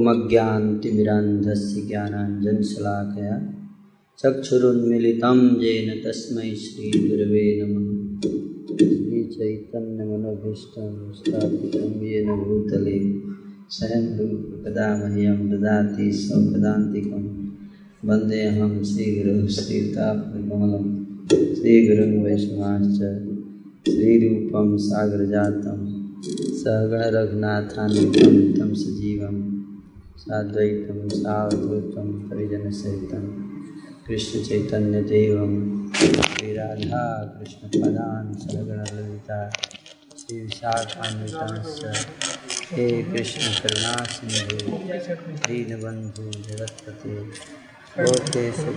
ओमज्ञान्तिमिरान्धस्य ज्ञानाञ्जनशलाकया चक्षुरुन्मिलितं येन तस्मै श्रीगुरवे नमः। श्रीचैतन्यमनभीष्टं स्थापितं येन भूतले स्वयं रूपकदा मह्यं ददाति स्वपदान्तिकं वन्देऽहं श्रीगुरुः श्रीतापकमलं श्रीगुरुं वैष्णवाश्च श्रीरूपं सागरजातं। सहगणरघुनाथान्वितं तं सजीवं साद्वैतं सावधूतं परिजनसहितं कृष्णचैतन्यदेवं श्रीराधा कृष्णपदान् सहगणललिता श्रीविशाखान्वितांश्च हे कृष्णकरुणासिन्धु दीनबन्धु जगत्पते लोकेशु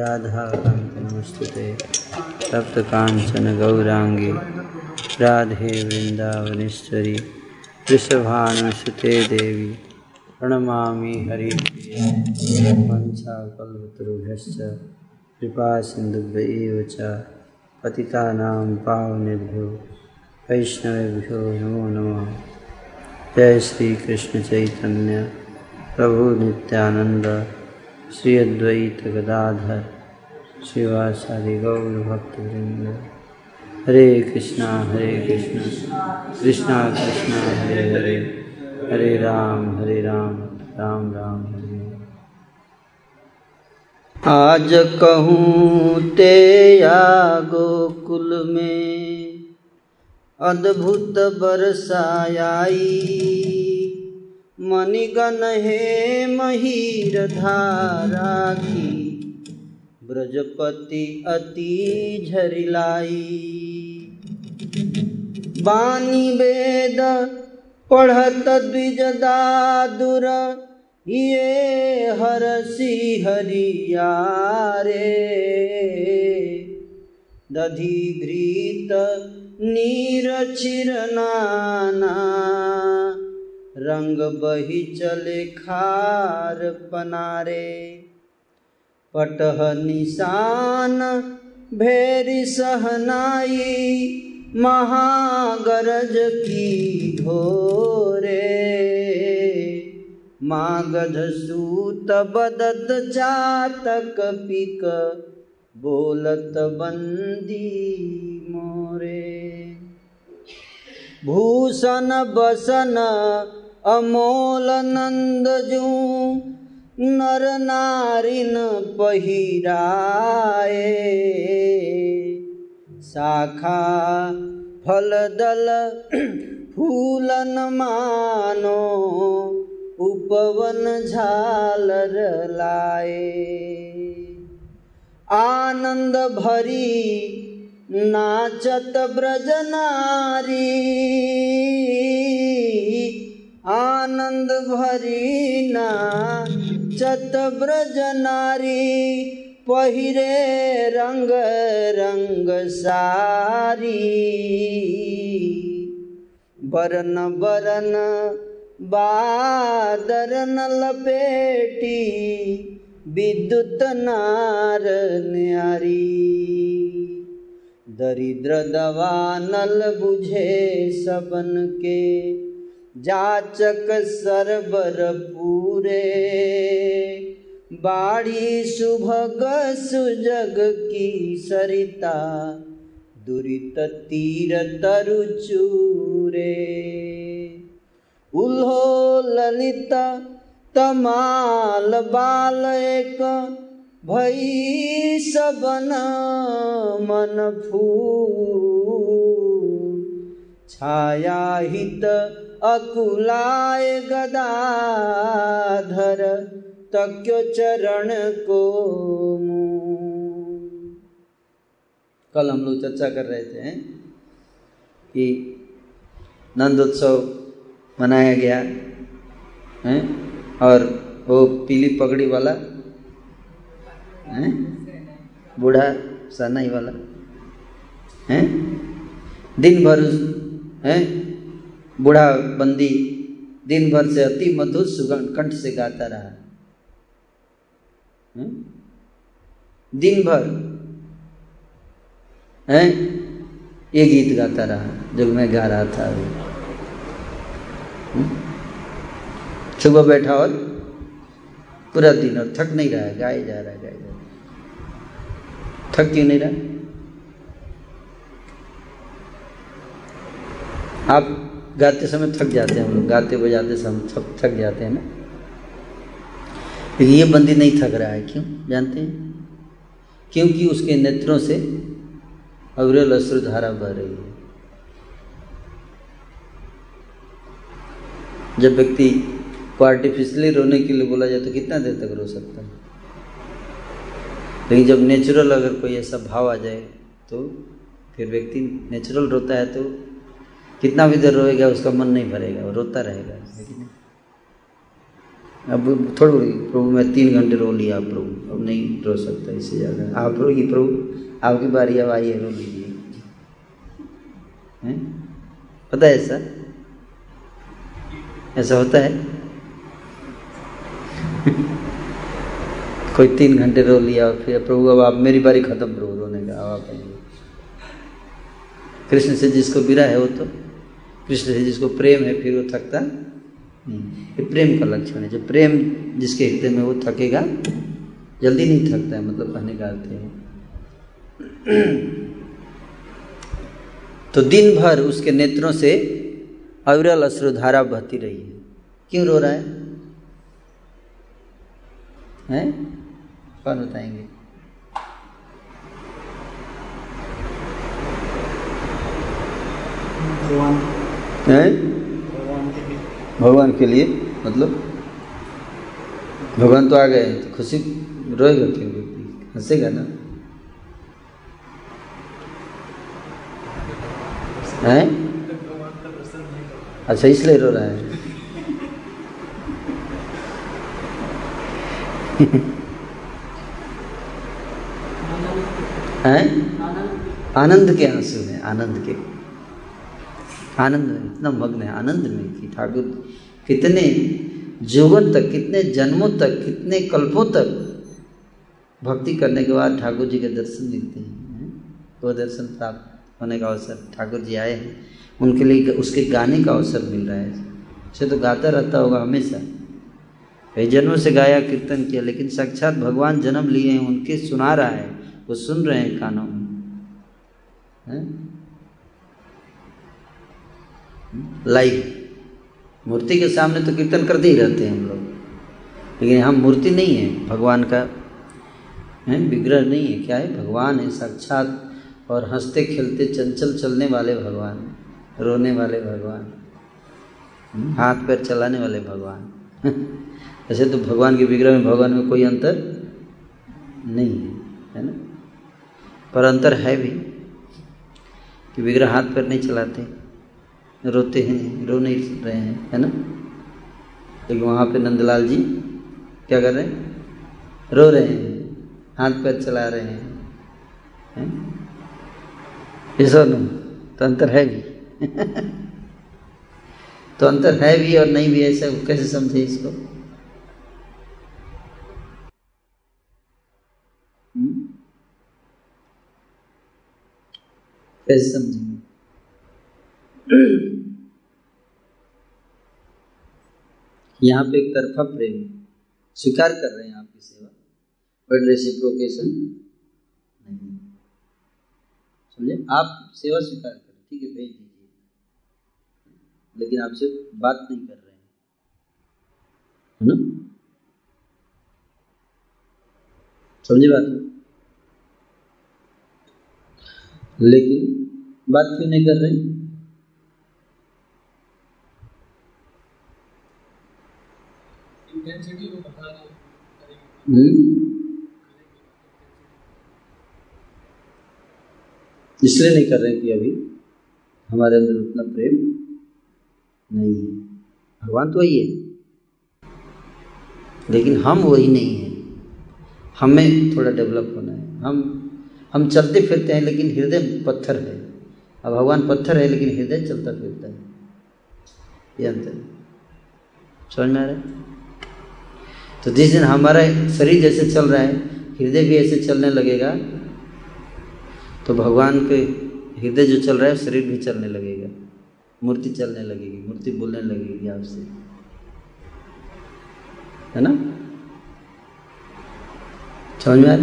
राधाकान्तनमस्तुते तप्तकाञ्चन गौराङ्गी राधे वृन्दावनेश्वरी। वृषभानुसुते देवी, प्रणमामि हरिवंशाकल्पतरुभ्यश्च कृपासिन्धुभ्य च, पतितानां पावनेभ्यो, वैष्णवेभ्यो नमो नमः। जय श्रीकृष्ण चैतन्य, प्रभु नित्यानंद श्री अद्वैत गदाधर शिवासादि गौर भक्तवृंद हरे कृष्णा हरे कृष्णा। कृष्णा कृष्णा, हरे हरे। हरे राम हरे राम राम राम, हरे। आज कहूँ ते या गोकुल में, अद्भुत बरसायाई। मणिगण हे महीर धारा की, ब्रजपति अति झरिलाई। बानी वेद पढ़त द्विज दादुर, ये हरसी हरियारे दधि घृत नीर चिरनाना रंग बही चले खार पनारे। पटह निशान भेरी सहनाई महागरज की घोरे मागध सूत बदत चातक पिक, बोलत बंदी मोरे। भूषण बसन अमोल नंद जू, नर नारिन पहिराए। शाखा फल दल फूलन मानो, उपवन झालर लाए। आनंद भरी नाचत ब्रज नारी, आनंद भरी नाचत ब्रज नारी। पहिरे रंग रंग सारी। बरन बरन बादरन लपेटी, विद्युत नार न्यारी। दरिद्र दवा नल बुझे सबन के, जाचक सरबर पूरे। बाड़ी सुभग सुजग की सरिता, दुरित तीर तरु चूरे उल्हो ललित तमाल बाल एक, भई सबन मन फूल। छाया हित अकुलाय गदाधर तक्यो चरण को कल हम लोग चर्चा कर रहे थे कि नंदोत्सव मनाया गया, है? और वो पीली पगड़ी वाला, है? बूढ़ा सनाई वाला, है? दिन भर है? बूढ़ा बंदी दिन भर से अति मधुर सुगंध कंठ से गाता रहा? दिन भर है? ये गीत गाता रहा, जब मैं गा रहा था अभी। सुबह बैठा और पूरा दिन और थक नहीं रहा है गाए जा रहा है गाए जा रहा। थक क्यों नहीं रहा? आप गाते समय थक जाते हैं हम लोग, गाते बजाते समय सब थक जाते हैं ना? लेकिन ये बंदी नहीं थक रहा है, क्यों? जानते हैं? क्योंकि उसके नेत्रों से अविरल अश्रु धारा बह रही है। जब व्यक्ति को आर्टिफिशियली रोने के लिए बोला जाए तो कितना देर तक रो सकता है? लेकिन जब नेचुरल अगर कोई ऐसा भाव आ जाए तो फिर व्यक्ति नेचुरल रोता है तो कितना भी देर रोएगा, उसका मन नहीं भरेगा, वो रोता रहेगा लेकिन अब थोड़ी प्रभु, मैं तीन घंटे रो लिया प्रभु अब नहीं रो सकता इससे ज़्यादा। आप रोगी प्रभु, आपकी बारी, अब आइए, रो लीजिए। पता है ऐसा? ऐसा होता है? कोई तीन घंटे रो लिया, फिर प्रभु, अब आप मेरी बारी खत्म प्रभु रोने का, अब आप कृष्ण से जिसको बिरा है वो तो कृष्ण से जिसको प्रेम है, फिर वो थकता ये प्रेम का लक्षण है। जो प्रेम जिसके हृदय में वो थकेगा जल्दी नहीं थकता है मतलब कहने का अर्थ है। तो दिन भर उसके नेत्रों से अविरल अश्रुधारा बहती रही है। क्यों रो रहा है? हैं? कौन बताएँगे? हैं? भगवान के लिए मतलब भगवान तो आ गए तो खुशी रोएगा क्यों व्यक्ति हंसेगा ना। हैं? अच्छा इसलिए रो रहा है। हैं? आनंद के आँसू हैं, आनंद के। आनंद में, इतना मग्न है, आनंद में कि ठाकुर कितने जीवन तक, कितने जन्मों तक, कितने कल्पों तक भक्ति करने के बाद ठाकुर जी के दर्शन मिलते हैं वो दर्शन प्राप्त होने का अवसर, ठाकुर जी आए हैं। उनके लिए उसके गाने का अवसर मिल रहा है। उसे तो गाता रहता होगा हमेशा। कई जन्मों से गाया, कीर्तन किया, लेकिन साक्षात भगवान जन्म लिए हैं, उनके सुना रहा है, वो सुन रहे हैं कानों में। लाइव। मूर्ति के सामने तो कीर्तन करते ही रहते हैं हम लोग। लेकिन हम मूर्ति नहीं है भगवान का है विग्रह नहीं है। क्या है? भगवान है साक्षात और हँसते खेलते चंचल चलने वाले भगवान रोने वाले भगवान हाथ पैर चलाने वाले भगवान। ऐसे तो भगवान के विग्रह में भगवान में कोई अंतर नहीं है है ना? पर अंतर है भी कि विग्रह हाथ पैर नहीं चलाते। रोते हैं, रो नहीं रहे हैं, है ना? लेकिन वहाँ पे नंदलाल जी क्या कर रहे हैं? रो रहे हैं, हाथ पैर चला रहे हैं, है? ऐसा तो अंतर है भी। तो अंतर है भी और नहीं भी, ऐसा कैसे समझे इसको? हम्म? कैसे समझेंगे यहाँ पे एक तरफा प्रेम स्वीकार कर रहे हैं आपकी सेवा बट रेसिप्रोकेशन नहीं। समझे? आप सेवा स्वीकार कर, ठीक है, भेज दीजिए। लेकिन आपसे बात नहीं कर रहे हैं। है ना? समझे बात? लेकिन बात क्यों नहीं कर रहे? बता इसलिए नहीं कर रहे कि अभी हमारे अंदर उतना प्रेम नहीं है। भगवान तो वही है। लेकिन हम वही नहीं है। हमें थोड़ा डेवलप होना है। हम हम चलते फिरते हैं, लेकिन हृदय पत्थर है। अब भगवान पत्थर है, लेकिन हृदय चलता फिरता है। ये अंतर समझ में आ रहा है? तो जिस दिन हमारा शरीर जैसे चल रहा है, हृदय भी ऐसे चलने लगेगा तो भगवान के हृदय जो चल रहा है, शरीर भी चलने लगेगा। मूर्ति चलने लगेगी, मूर्ति बोलने लगेगी आपसे। है ना? समझ में आ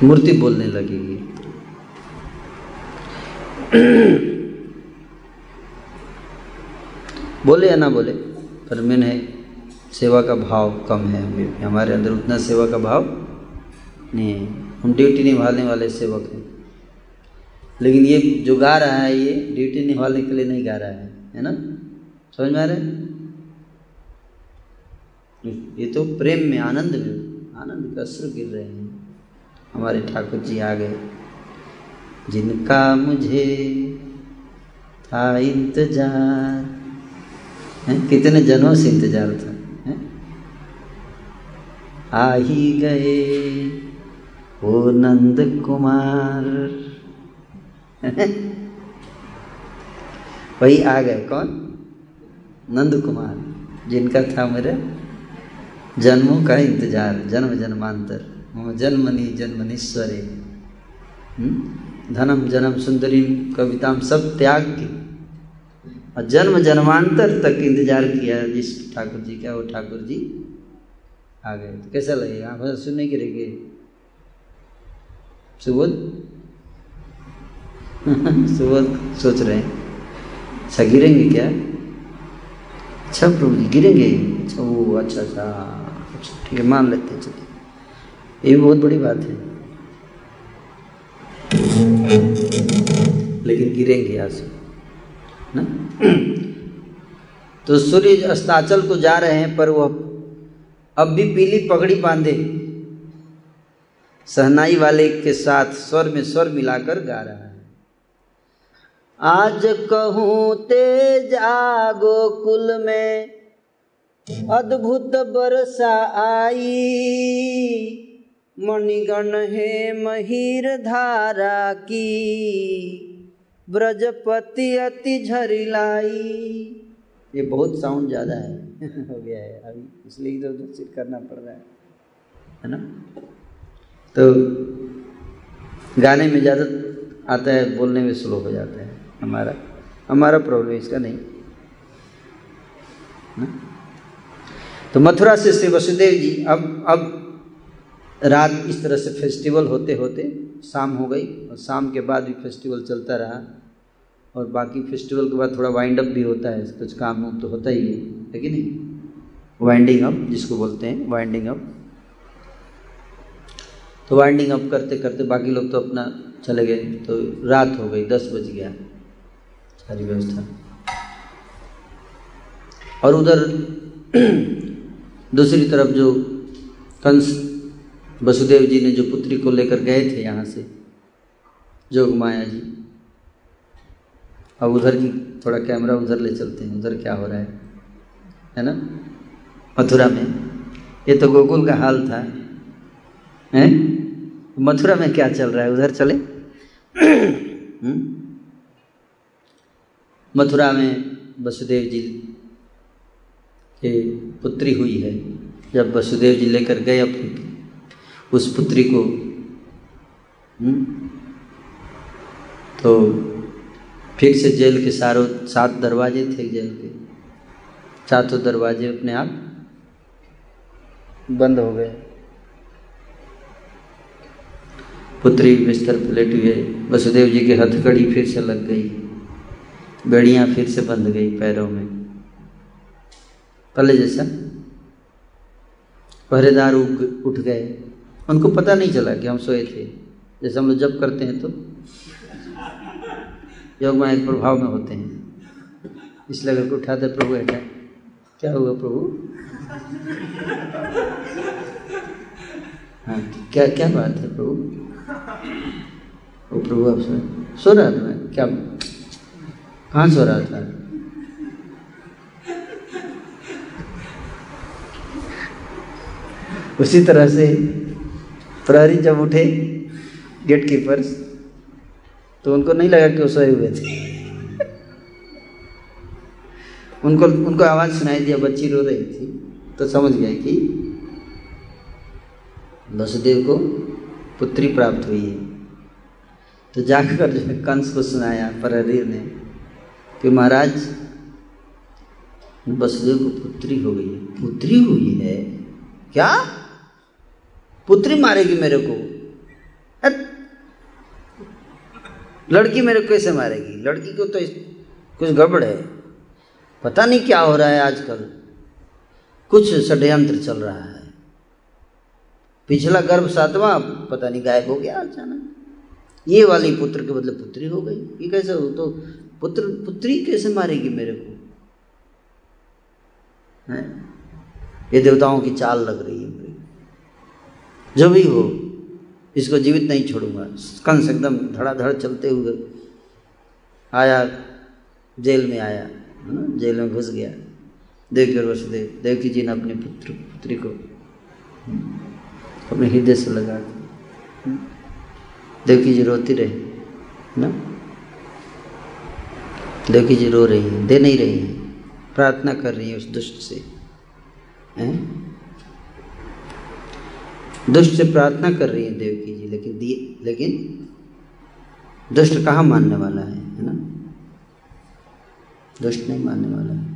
तो मूर्ति बोलने लगेगी। बोले या ना बोले, पर मैंने सेवा का भाव कम है। हमारे अंदर उतना सेवा का भाव नहीं है। हम ड्यूटी निभाने वाले सेवक हैं। लेकिन ये जो गा रहा है, ये ड्यूटी निभाने के लिए नहीं गा रहा है है ना? समझ में आ रहे ये तो प्रेम में आनंद में, आनंद का अश्रु गिर रहे हैं। हमारे ठाकुर जी आ गए। जिनका मुझे था इंतज़ार, है? कितने जनों से इंतज़ार था? आ ही गए वो नंद कुमार। वही आ गए कौन? नंद कुमार, जिनका था मेरे जन्मों का इंतज़ार, जन्म जन्मांतर। जन्मनि जन्मनीश्वरे। हम्म? धनम जन्म सुंदरी कविताम सब त्याग के। और जन्म जन्मांतर तक इंतज़ार किया जिस ठाकुर जी का, वो ठाकुर जी आ गए। तो कैसा लगेगा आप सुनने के रहेंगे सुबोध? सुबोध सोच रहे हैं। अच्छा गिरेंगे क्या? अच्छा प्रभु जी, गिरेंगे। अच्छा वो अच्छा अच्छा अच्छा ठीक है, मान लेते हैं, चलिए। ये भी बहुत बड़ी बात है। लेकिन गिरेंगे यहाँ से ना? तो सूर्य अस्ताचल को जा रहे हैं, पर वह अब भी पीली पगड़ी बांधे। सहनाई वाले के साथ स्वर में स्वर मिलाकर गा रहा है। आज कहूँ, तेज आगो कुल में अद्भुत बरसा आई। मणिगण है महीर धारा की, ब्रजपति अति झरिलाई। ये बहुत साउंड ज़्यादा है। हो गया है। अभी इसलिए इधर उधर सिर करना पड़ रहा है। है ना? तो गाने में ज़्यादा आता है, बोलने में स्लो हो जाता है हमारा। हमारा प्रॉब्लम इसका नहीं। ना? तो मथुरा से श्री वसुदेव जी, अब अब रात इस तरह से फेस्टिवल होते होते शाम हो गई और शाम के बाद भी फेस्टिवल चलता रहा। और बाकी फेस्टिवल के बाद थोड़ा वाइंड अप भी होता है, कुछ काम तो होता ही है है कि नहीं? वाइंडिंग अप जिसको बोलते हैं वाइंडिंग अप तो वाइंडिंग अप करते करते बाकी लोग तो अपना चले गए तो रात हो गई, दस बज गया, सारी व्यवस्था। और उधर दूसरी तरफ़ जो कंस वसुदेव जी ने जो पुत्री को लेकर गए थे यहाँ से जोग माया जी अब उधर की थोड़ा कैमरा उधर ले चलते हैं, उधर क्या हो रहा है? है ना? मथुरा में। ये तो गोकुल का हाल था। हैं? मथुरा में क्या चल रहा है? उधर चले। मथुरा में वसुदेव जी के पुत्री हुई है। जब वसुदेव जी लेकर गए अपनी, उस पुत्री को हुँ? तो फिर से जेल के सारों, सात दरवाजे थे जेल के। सातों दरवाजे अपने आप बंद हो गए। पुत्री बिस्तर पर लेटी हुए वसुदेव जी की हथकड़ी फिर से लग गई। बेड़ियाँ फिर से बंध गई पैरों में। पहले जैसा पहरेदार उठ गए। उनको पता नहीं चला कि हम सोए थे। जैसे हम लोग जब करते हैं तो योग माया के प्रभाव में होते हैं। इसलिए अगर उठाते, प्रभु ऐसा क्या हुआ प्रभु? हाँ क्या क्या बात है प्रभु? वो प्रभु, आप सो सो रहा था मैं? क्या? कहाँ सो रहा था? उसी तरह से प्रहरी जब उठे, गेट कीपर तो उनको नहीं लगा कि वो सोए हुए थे। उनको उनको आवाज़ सुनाई दिया बच्ची रो रही थी तो समझ गए कि वसुदेव को पुत्री प्राप्त हुई है। तो जाकर जो है कंस को सुनाया प्रहरी ने, कि महाराज, वसुदेव को पुत्री हो गई है। पुत्री हुई है? क्या? पुत्री मारेगी मेरे को? लड़की मेरे को कैसे मारेगी? लड़की को तो कुछ गड़बड़ है। पता नहीं क्या हो रहा है आजकल। कुछ षड्यंत्र चल रहा है। पिछला गर्भ सातवां, पता नहीं गायब हो गया अचानक। ये वाली पुत्र के बदले पुत्री हो गई। ये कैसे हो? तो पुत्र, पुत्री कैसे मारेगी मेरे को? है? ये देवताओं की चाल लग रही है मेरी। जो भी हो इसको जीवित नहीं छोड़ूँगा। कंस एकदम धड़ाधड़ चलते हुए आया, जेल में आया, है ना? जेल में घुस गया। देव और वसुदेव देवकी जी ने अपने पुत्र, पुत्री को, अपने हृदय से लगा दिया। देवकी जी रोती रही ना? देवकी जी रो रही है, दे नहीं रही है। प्रार्थना कर रही है उस दुष्ट से, हैं? दुष्ट से प्रार्थना कर रही है देवकी जी, लेकिन दिए लेकिन दुष्ट कहाँ मानने वाला है है ना? दुष्ट नहीं मानने वाला है।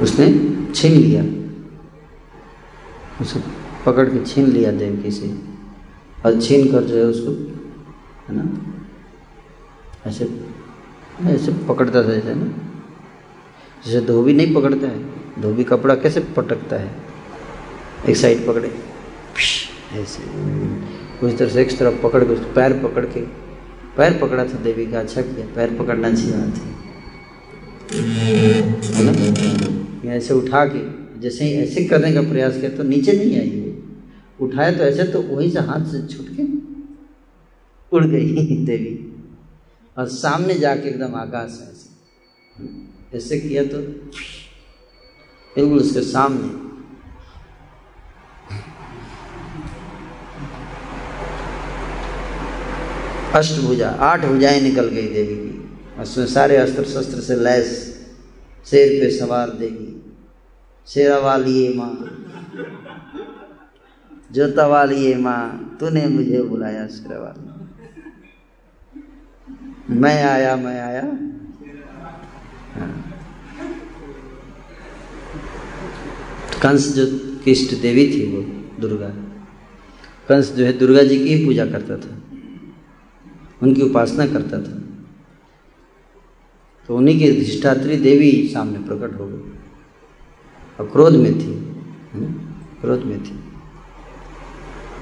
उसने छीन लिया। उसे पकड़ के छीन लिया देवकी से। और छीन कर जो है उसको, है ना? ऐसे ऐसे पकड़ता था जैसे ना? जैसे धोबी नहीं पकड़ता है, धोबी कपड़ा कैसे पटकता है? एक साइड पकड़े। ऐसे। उस तरह से एक तरफ़ पकड़ के उसको पैर पकड़ के, पैर पकड़ा था देवी का अच्छा किया। पैर पकड़ना अच्छी बात है। ना? ऐसे उठा के, जैसे ही ऐसे करने का प्रयास किया तो नीचे नहीं आई वो। उठाया तो ऐसे तो वहीं से हाथ से छूट के उड़ गई देवी। और सामने जाके एकदम आकाश ऐसे। ऐसे किया तो बिल्कुल उसके सामने। अष्टभुजा आठ भुजाएँ निकल गई देवी की। उसमें सारे अस्त्र शस्त्र से लैस शेर पे सवार देगी शेरा वाली माँ, जोता वाली माँ, तूने मुझे बुलाया शेरा वाली। मैं आया मैं आया। हाँ। कंस जो की इष्ट देवी थी वो दुर्गा। कंस जो है दुर्गा जी की पूजा करता था। उनकी उपासना करता था। तो उन्हीं की अधिष्ठात्री देवी सामने प्रकट हो गई। और क्रोध में थी क्रोध में थी।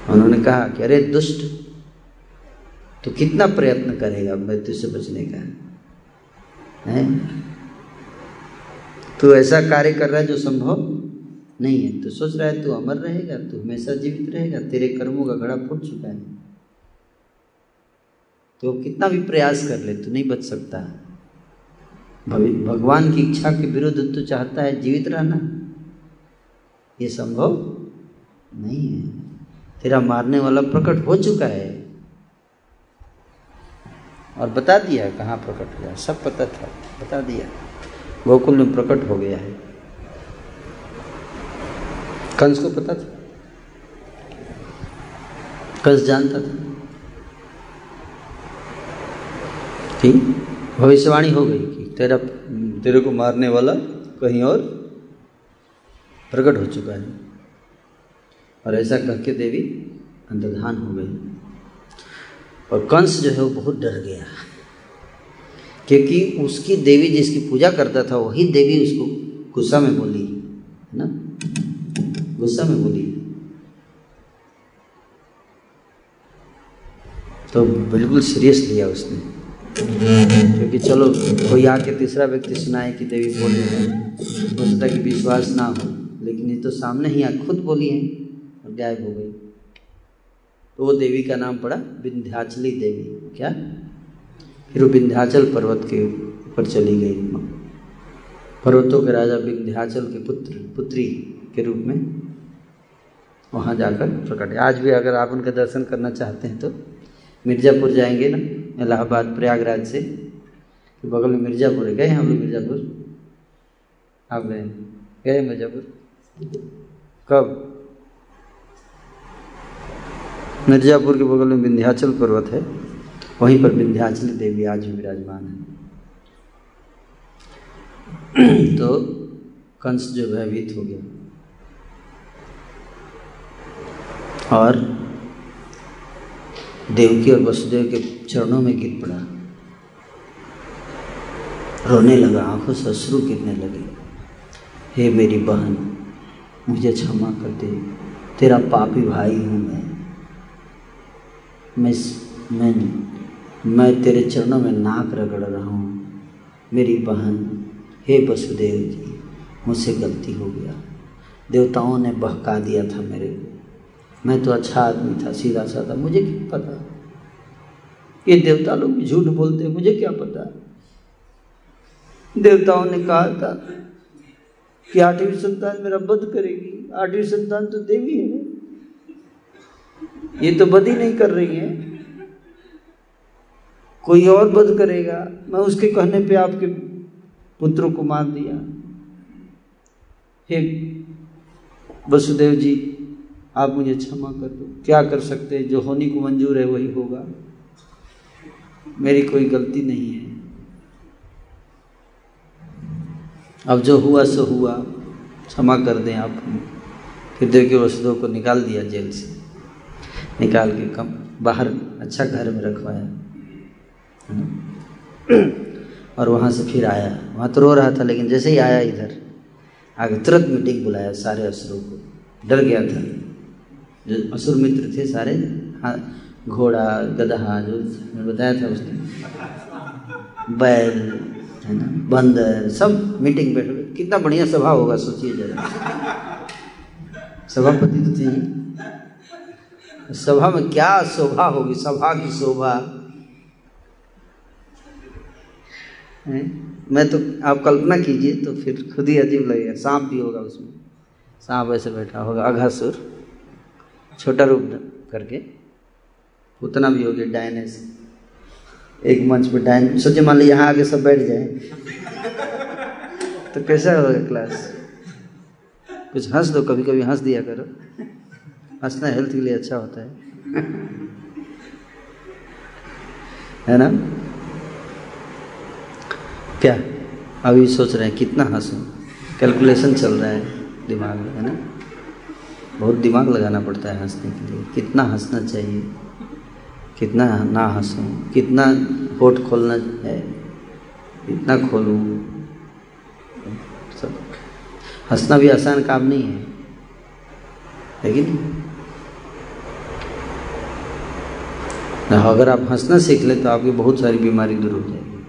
उन्होंने कहा कि अरे दुष्ट तो कितना प्रयत्न करेगा मृत्यु से बचने का? है? तू ऐसा कार्य कर रहा है जो संभव नहीं है। तो सोच रहा है तू अमर रहेगा, तू हमेशा जीवित रहेगा, तेरे कर्मों का घड़ा फूट चुका है। तो कितना भी प्रयास कर ले तो नहीं बच सकता। भगवान की इच्छा के विरुद्ध तो चाहता है जीवित रहना? ये संभव नहीं है। तेरा मारने वाला प्रकट हो चुका है। और बता दिया कहाँ प्रकट हुआ, सब पता था, बता दिया। गोकुल में प्रकट हो गया है। कंस को पता था? कंस जानता था। कि भविष्यवाणी हो गई कि तेरा तेरे को मारने वाला कहीं और प्रकट हो चुका है। और ऐसा कह के देवी अंतर्धान हो गई। और कंस जो है वो बहुत डर गया। क्योंकि उसकी देवी जिसकी पूजा करता था, वही देवी उसको गुस्सा में बोली, है ना? गुस्सा में बोली। तो बिल्कुल सीरियस लिया उसने। क्योंकि चलो, कोई आके तीसरा व्यक्ति सुनाए कि देवी बोल रही है। सकता कि विश्वास ना हो, लेकिन ये तो सामने ही आ खुद बोली है और गायब हो गई। तो वो देवी का नाम पड़ा विंध्याचली देवी। क्या? फिर वो विंध्याचल पर्वत के ऊपर चली गई। पर्वतों के राजा विंध्याचल के पुत्र, पुत्री के रूप में वहाँ जाकर प्रकट। आज भी अगर आप उनका दर्शन करना चाहते हैं तो मिर्ज़ापुर जाएँगे ना? इलाहाबाद, प्रयागराज से। तो बगल में मिर्ज़ापुर है, गए हम लोग मिर्ज़ापुर? आप गए गए मिर्ज़ापुर? कब? मिर्ज़ापुर के बगल में विंध्याचल पर्वत है। वहीं पर विंध्याचल देवी आज भी विराजमान है। तो कंस जो भयभीत हो गया। और देवकी और वसुदेव के चरणों में गिर पड़ा। रोने लगा, आँखों से अश्रु गिरने लगे। हे मेरी बहन, मुझे क्षमा कर दे। तेरा पापी भाई हूँ मैं। मैं मैं मैं तेरे चरणों में नाक रगड़ रहा हूँ। मेरी बहन, हे वसुदेव जी, मुझसे गलती हो गया। देवताओं ने बहका दिया था मेरे। को मैं तो अच्छा आदमी था, सीधा साधा। मुझे क्या पता? ये देवता लोग झूठ बोलते, मुझे क्या पता? देवताओं ने कहा था कि आठवीं संतान मेरा बध करेगी। आठवीं संतान तो देवी है। ये तो बद ही नहीं कर रही है। कोई और बध करेगा? मैं उसके कहने पे आपके पुत्रों को मार दिया। हे वसुदेव जी आप मुझे क्षमा कर दो। क्या कर सकते हैं? जो होने को मंजूर है, वही होगा। मेरी कोई गलती नहीं है। अब जो हुआ, सो हुआ। क्षमा कर दें आप फिर देव वसुदेव को निकाल दिया जेल से। निकाल के कम, बाहर अच्छा घर में रखवाया। और वहाँ से फिर आया। वहाँ तो रो रहा था, लेकिन जैसे ही आया इधर, आगे तुरंत मीटिंग बुलाया सारे असुरों को। डर गया था। जो असुर मित्र थे सारे हाँ घोड़ा, गदहा, जो बताया था उसने। बैल, है ना, बंदर, सब मीटिंग बैठे कितना बढ़िया सभा होगा, सोचिए जरा। सभापति तो थे सभा में क्या शोभा होगी, सभा की शोभा। मैं तो आप कल्पना कीजिए तो फिर खुद ही अजीब लगेगा। सांप भी होगा उसमें। सांप ऐसे बैठा होगा, अघासुर। छोटा रूप करके, उतना भी हो गया डायनेस एक मंच पे डायन सोचे मान ली यहाँ आगे सब बैठ जाए। तो कैसा होगा क्लास कुछ हंस दो कभी कभी हंस दिया करो। हंसना हेल्थ के लिए अच्छा होता है। है ना? क्या? अभी सोच रहे हैं कितना हंसूँ। कैलकुलेशन चल रहा है दिमाग में, है ना? बहुत दिमाग लगाना पड़ता है हंसने के लिए। कितना हंसना चाहिए? कितना ना हंसूँ? कितना होठ खोलना है? कितना खोलूँ? सब। हंसना भी आसान काम नहीं है। कि नहीं? अगर आप हंसना सीख ले तो आपकी बहुत सारी बीमारी दूर हो जाएगी।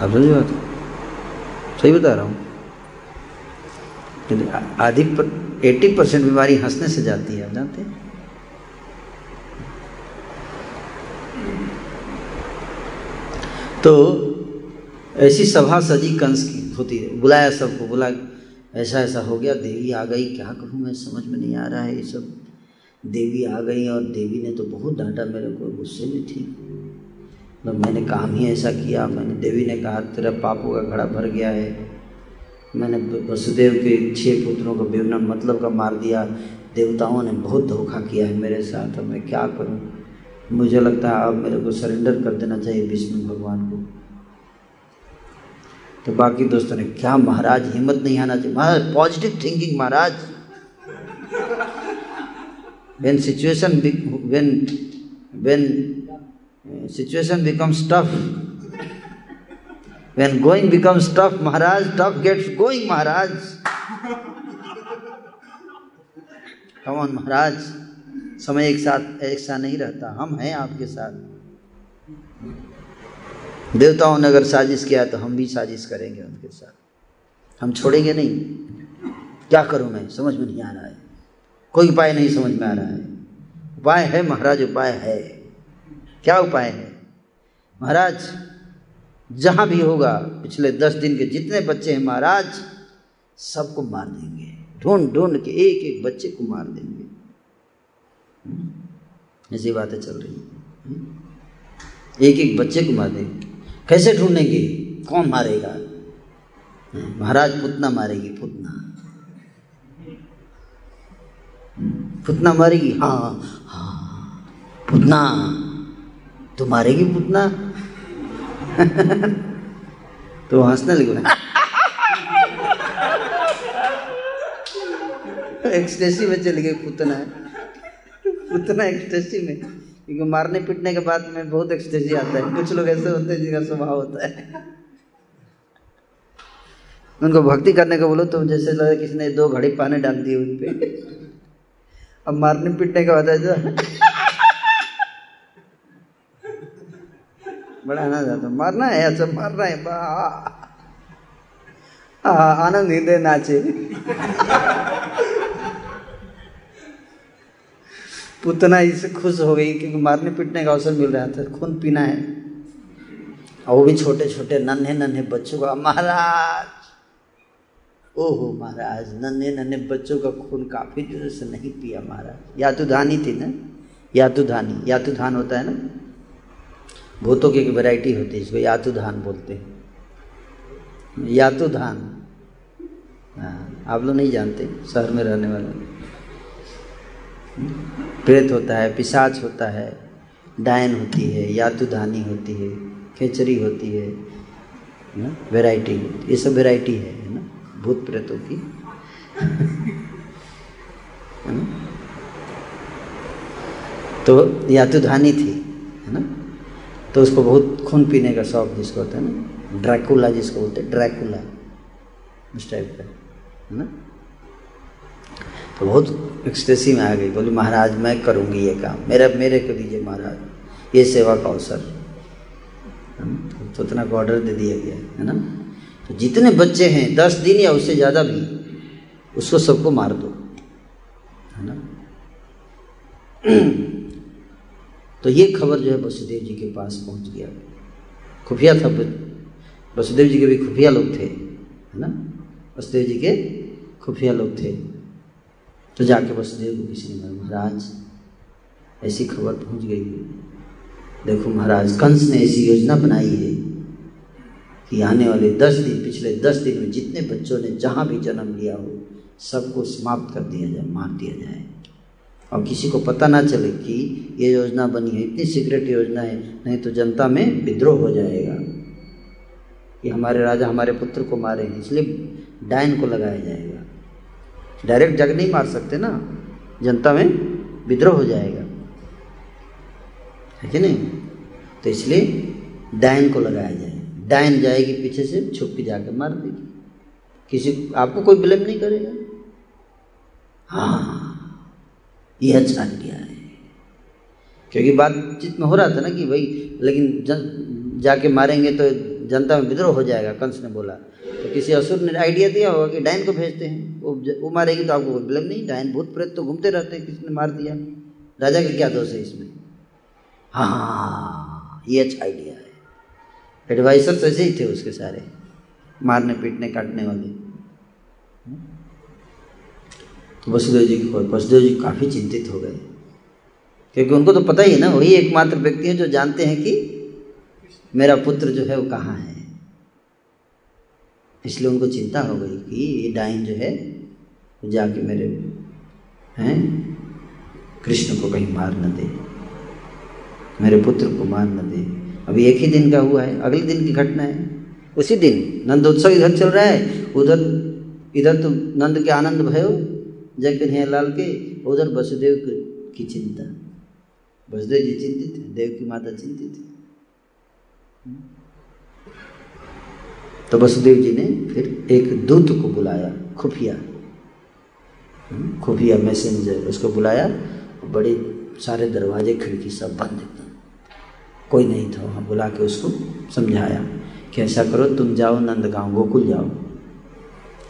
आप समझ बात? सही बता रहा हूँ। आधी एट्टी परसेंट बीमारी हंसने से जाती है, आप जानते हैं? तो ऐसी सभा सजी कंस की होती है। बुलाया सबको, बुला, ऐसा ऐसा हो गया, देवी आ गई, क्या करूँ मैं? समझ में नहीं आ रहा है ये सब। देवी आ गई और देवी ने तो बहुत डांटा मेरे को, गुस्से में थी मतलब मैंने काम ही ऐसा किया, मैंने, देवी ने कहा, तेरा पापों का घड़ा भर गया है मैंने वसुदेव के छह पुत्रों को बेवना मतलब का मार दिया। देवताओं ने बहुत धोखा किया है मेरे साथ। अब मैं क्या करूँ? मुझे लगता है अब मेरे को सरेंडर कर देना चाहिए विष्णु भगवान को। तो बाकी दोस्तों ने क्या, महाराज हिम्मत नहीं आना चाहिए। महाराज पॉजिटिव थिंकिंग महाराज। When situation when when, situation becomes tough when going becomes tough, maharaj, tough gets going, maharaj. Come on, maharaj. समय एक साथ एक साथ नहीं रहता हम हैं आपके साथ देवताओं ने अगर साजिश किया तो हम भी साजिश करेंगे उनके साथ हम छोड़ेंगे नहीं क्या करूँ मैं समझ में नहीं आ रहा है कोई उपाय नहीं समझ में आ रहा है उपाय है महाराज उपाय है क्या उपाय है महाराज जहाँ भी होगा, पिछले दस दिन के जितने बच्चे हैं महाराज, सबको मार देंगे। ढूंढ ढूंढ के एक एक बच्चे को मार देंगे। ऐसी बातें चल रही हैं। एक एक बच्चे को मार देंगे। कैसे ढूंढेंगे? कौन मारेगा? महाराज पुतना मारेगी, पुतना। पुतना मारेगी? हाँ हाँ। पुतना? तो मारेगी पुतना? तो हंसने लगे एक्सटेसी में चली गई पुतना पुतना एक्सटेसी में। क्योंकि मारने पीटने के बाद में बहुत एक्सटेसी आता है। कुछ लोग ऐसे होते हैं जिनका स्वभाव होता है। उनको भक्ति करने को बोलो तो जैसे लगा किसी ने दो घड़ी पानी डाल दिए उन पे। अब मारने पीटने का होता है बड़ा आनंद आता मारना है अच्छा मारना है, बा। आनंद हृदय नाचे पुतना इससे खुश हो गई, क्योंकि मारने पीटने का अवसर मिल रहा था, खून पीना है। और वो भी छोटे छोटे नन्हे नन्हे बच्चों का, महाराज। ओहो, महाराज नन्हे नन्हे बच्चों का खून काफ़ी देर से नहीं पिया, महाराज। या तो धानी थी ना? या तो धानी, या तो धान होता है ना? भूतों की एक वैरायटी होती है इसको यातु धान बोलते हैं। यातुधान धान आप लोग नहीं जानते, शहर में रहने वाले। प्रेत होता है, पिशाच होता है, डायन होती है यातु धानी होती है, खेचरी होती है ना वैरायटी ये सब वैरायटी है है ना, भूत प्रेतों की। है तो यातुधानी थी, है ना तो उसको बहुत खून पीने का शौक जिसको होता है ना ड्रैकुला जिसको बोलते हैं ड्रैकुला उस टाइप का, है ना? तो बहुत एक्सटेसी में आ गई, बोली, महाराज, मैं करूँगी ये काम, मेरा, मेरे को दीजिए महाराज, ये सेवा का अवसर। तो उतना को ऑर्डर दे दिया गया, है ना? तो जितने बच्चे हैं, दस दिन या उससे ज़्यादा भी, उसको सबको मार दो, है ना? तो ये खबर जो है वसुदेव जी के पास पहुँच गया। खुफिया था वसुदेव जी के भी खुफिया लोग थे, है ना? वसुदेव जी के खुफिया लोग थे। तो जाके वसुदेव को किसी ने महाराज, ऐसी खबर पहुँच गई देखो महाराज, कंस ने ऐसी योजना बनाई है कि आने वाले दस दिन, पिछले दस दिन में जितने बच्चों ने जहाँ भी जन्म लिया हो, सबको समाप्त कर दिया जाए, मार दिया जाए। और किसी को पता ना चले कि ये योजना बनी है, इतनी सीक्रेट योजना है, नहीं तो जनता में विद्रोह हो जाएगा। कि हमारे राजा हमारे पुत्र को मारे हैं, इसलिए डायन को लगाया जाएगा। डायरेक्ट जग नहीं मार सकते ना, जनता में विद्रोह हो जाएगा। है कि नहीं? तो इसलिए डायन को लगाया जाए। डायन जाएगी पीछे से, छुप के जाकर मार देगी। किसी, आपको कोई ब्लेम नहीं करेगा? हाँ। ये अच्छा आइडिया है। क्योंकि बातचीत में हो रहा था ना कि भाई, लेकिन जन, जाके मारेंगे तो जनता में विद्रोह हो जाएगा, कंस ने बोला। तो किसी असुर ने आइडिया दिया होगा कि डायन को भेजते हैं। वो वो मारेगी तो आपको ब्लेम नहीं। डायन भूत प्रेत तो घूमते रहते हैं किसने मार दिया। राजा के क्या दोष है इसमें? हाँ ये अच्छा आइडिया है। एडवाइसर्स ऐसे ही थे उसके सारे, मारने, पीटने, काटने वाले तो वसुदेव जी की वसुदेव जी काफ़ी चिंतित हो गए। क्योंकि उनको तो पता ही है ना, वही एकमात्र व्यक्ति है जो जानते हैं कि मेरा पुत्र जो है वो कहाँ है। इसलिए उनको चिंता हो गई कि ये डाइन जो है जाके मेरे, हैं, कृष्ण को कहीं मार न दे, मेरे पुत्र को मार न दे। अभी एक ही दिन का हुआ है, अगले दिन की घटना है। उसी दिन नंदोत्सव इधर चल रहा है, उधर, इधर तो नंद के आनंद भयो जय कन्हैया लाल के, उधर वसुदेव की चिंता। वसुदेव जी चिंतित थे देव की माता चिंतित थी तो वसुदेव जी ने फिर एक दूत को बुलाया, खुफिया। खुफिया मैसेंजर, उसको बुलाया बड़े सारे दरवाजे, खिड़की सब बंद कोई नहीं था, वहाँ बुला के उसको समझाया कि ऐसा करो, तुम जाओ नंदगांव, गोकुल जाओ।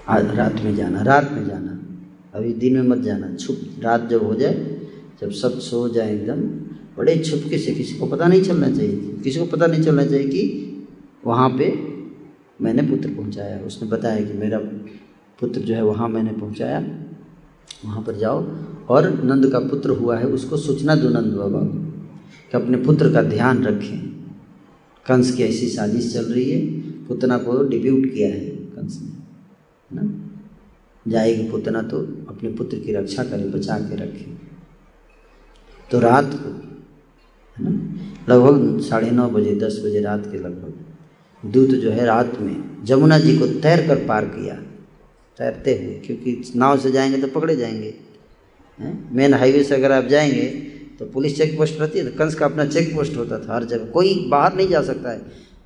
रात में जाना, रात में जाना। अभी दिन में मत जाना, छुप, रात जब हो जाए, जब सब सो जाए एकदम, बड़े छुपके से किसी को पता नहीं चलना चाहिए किसी को पता नहीं चलना चाहिए कि वहाँ पे मैंने पुत्र पहुँचाया। उसने बताया कि मेरा पुत्र जो है वहाँ मैंने पहुँचाया। वहाँ पर जाओ। और नंद का पुत्र हुआ है, उसको सूचना दो नंद बाबा, कि अपने पुत्र का ध्यान रखें। कंस की ऐसी साजिश चल रही है। पुतना को डिप्यूट किया है कंस ने, है ना? जाएगी पुतना तो अपने पुत्र की रक्षा करे, बचा के रखे। तो रात को, है ना? लगभग साढ़े नौ बजे, दस बजे रात के लगभग, दूत जो है रात में जमुना जी को तैर कर पार किया। तैरते हुए, क्योंकि नाव से जाएँगे तो पकड़े जाएँगे मेन हाईवे से अगर आप जाएँगे तो पुलिस चेक पोस्ट रहती है तो कंस का अपना चेक पोस्ट होता था। हर जगह, कोई बाहर नहीं जा सकता है।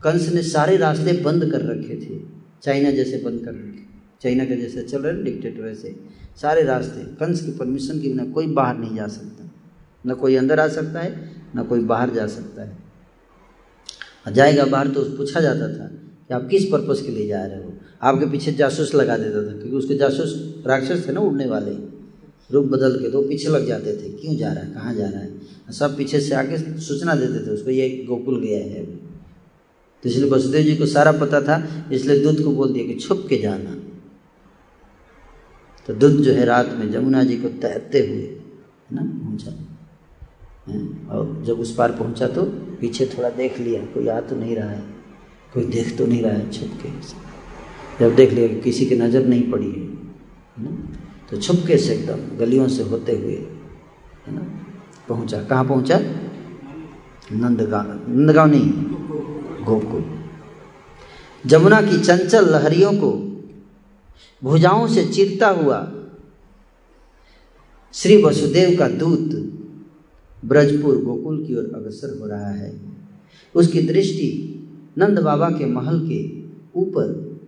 कंस ने सारे रास्ते बंद कर रखे थे, चाइना जैसे बंद कर रखे चाइना के जैसे चल रहे डिक्टेटर वैसे। सारे रास्ते, कंस की परमिशन के बिना कोई बाहर नहीं जा सकता। न कोई अंदर आ सकता है, न कोई बाहर जा सकता है। जाएगा बाहर तो पूछा जाता था कि आप किस पर्पज़ के लिए जा रहे हो? आपके पीछे जासूस लगा देता था, क्योंकि उसके जासूस राक्षस थे ना उड़ने वाले। रूप बदल के तो पीछे लग जाते थे, क्यों जा रहा है, कहाँ जा रहा है? सब पीछे से आके सूचना देते थे उसको, ये गोकुल गया है अभी। तो इसलिए वसुदेव जी को सारा पता था, इसलिए दूध को बोल दिया कि छुप के जाना। तो दूध जो है रात में जमुना जी को तैरते हुए, है ना, पहुँचा। और जब उस पार पहुँचा तो पीछे थोड़ा देख लिया, कोई आ तो नहीं रहा है, कोई देख तो नहीं रहा है छुप के। जब देख लिया कि किसी की नज़र नहीं पड़ी है ना तो छुपके से एकदम गलियों से होते हुए, है ना, पहुँचा। कहाँ पहुँचा? नंदगांव नंदगांव नहीं गोकुल जमुना की चंचल लहरियों को भुजाओं से चिरता हुआ। श्री वसुदेव का दूत ब्रजपुर गोकुल की ओर अग्रसर हो रहा है। उसकी दृष्टि नंद बाबा के महल के ऊपर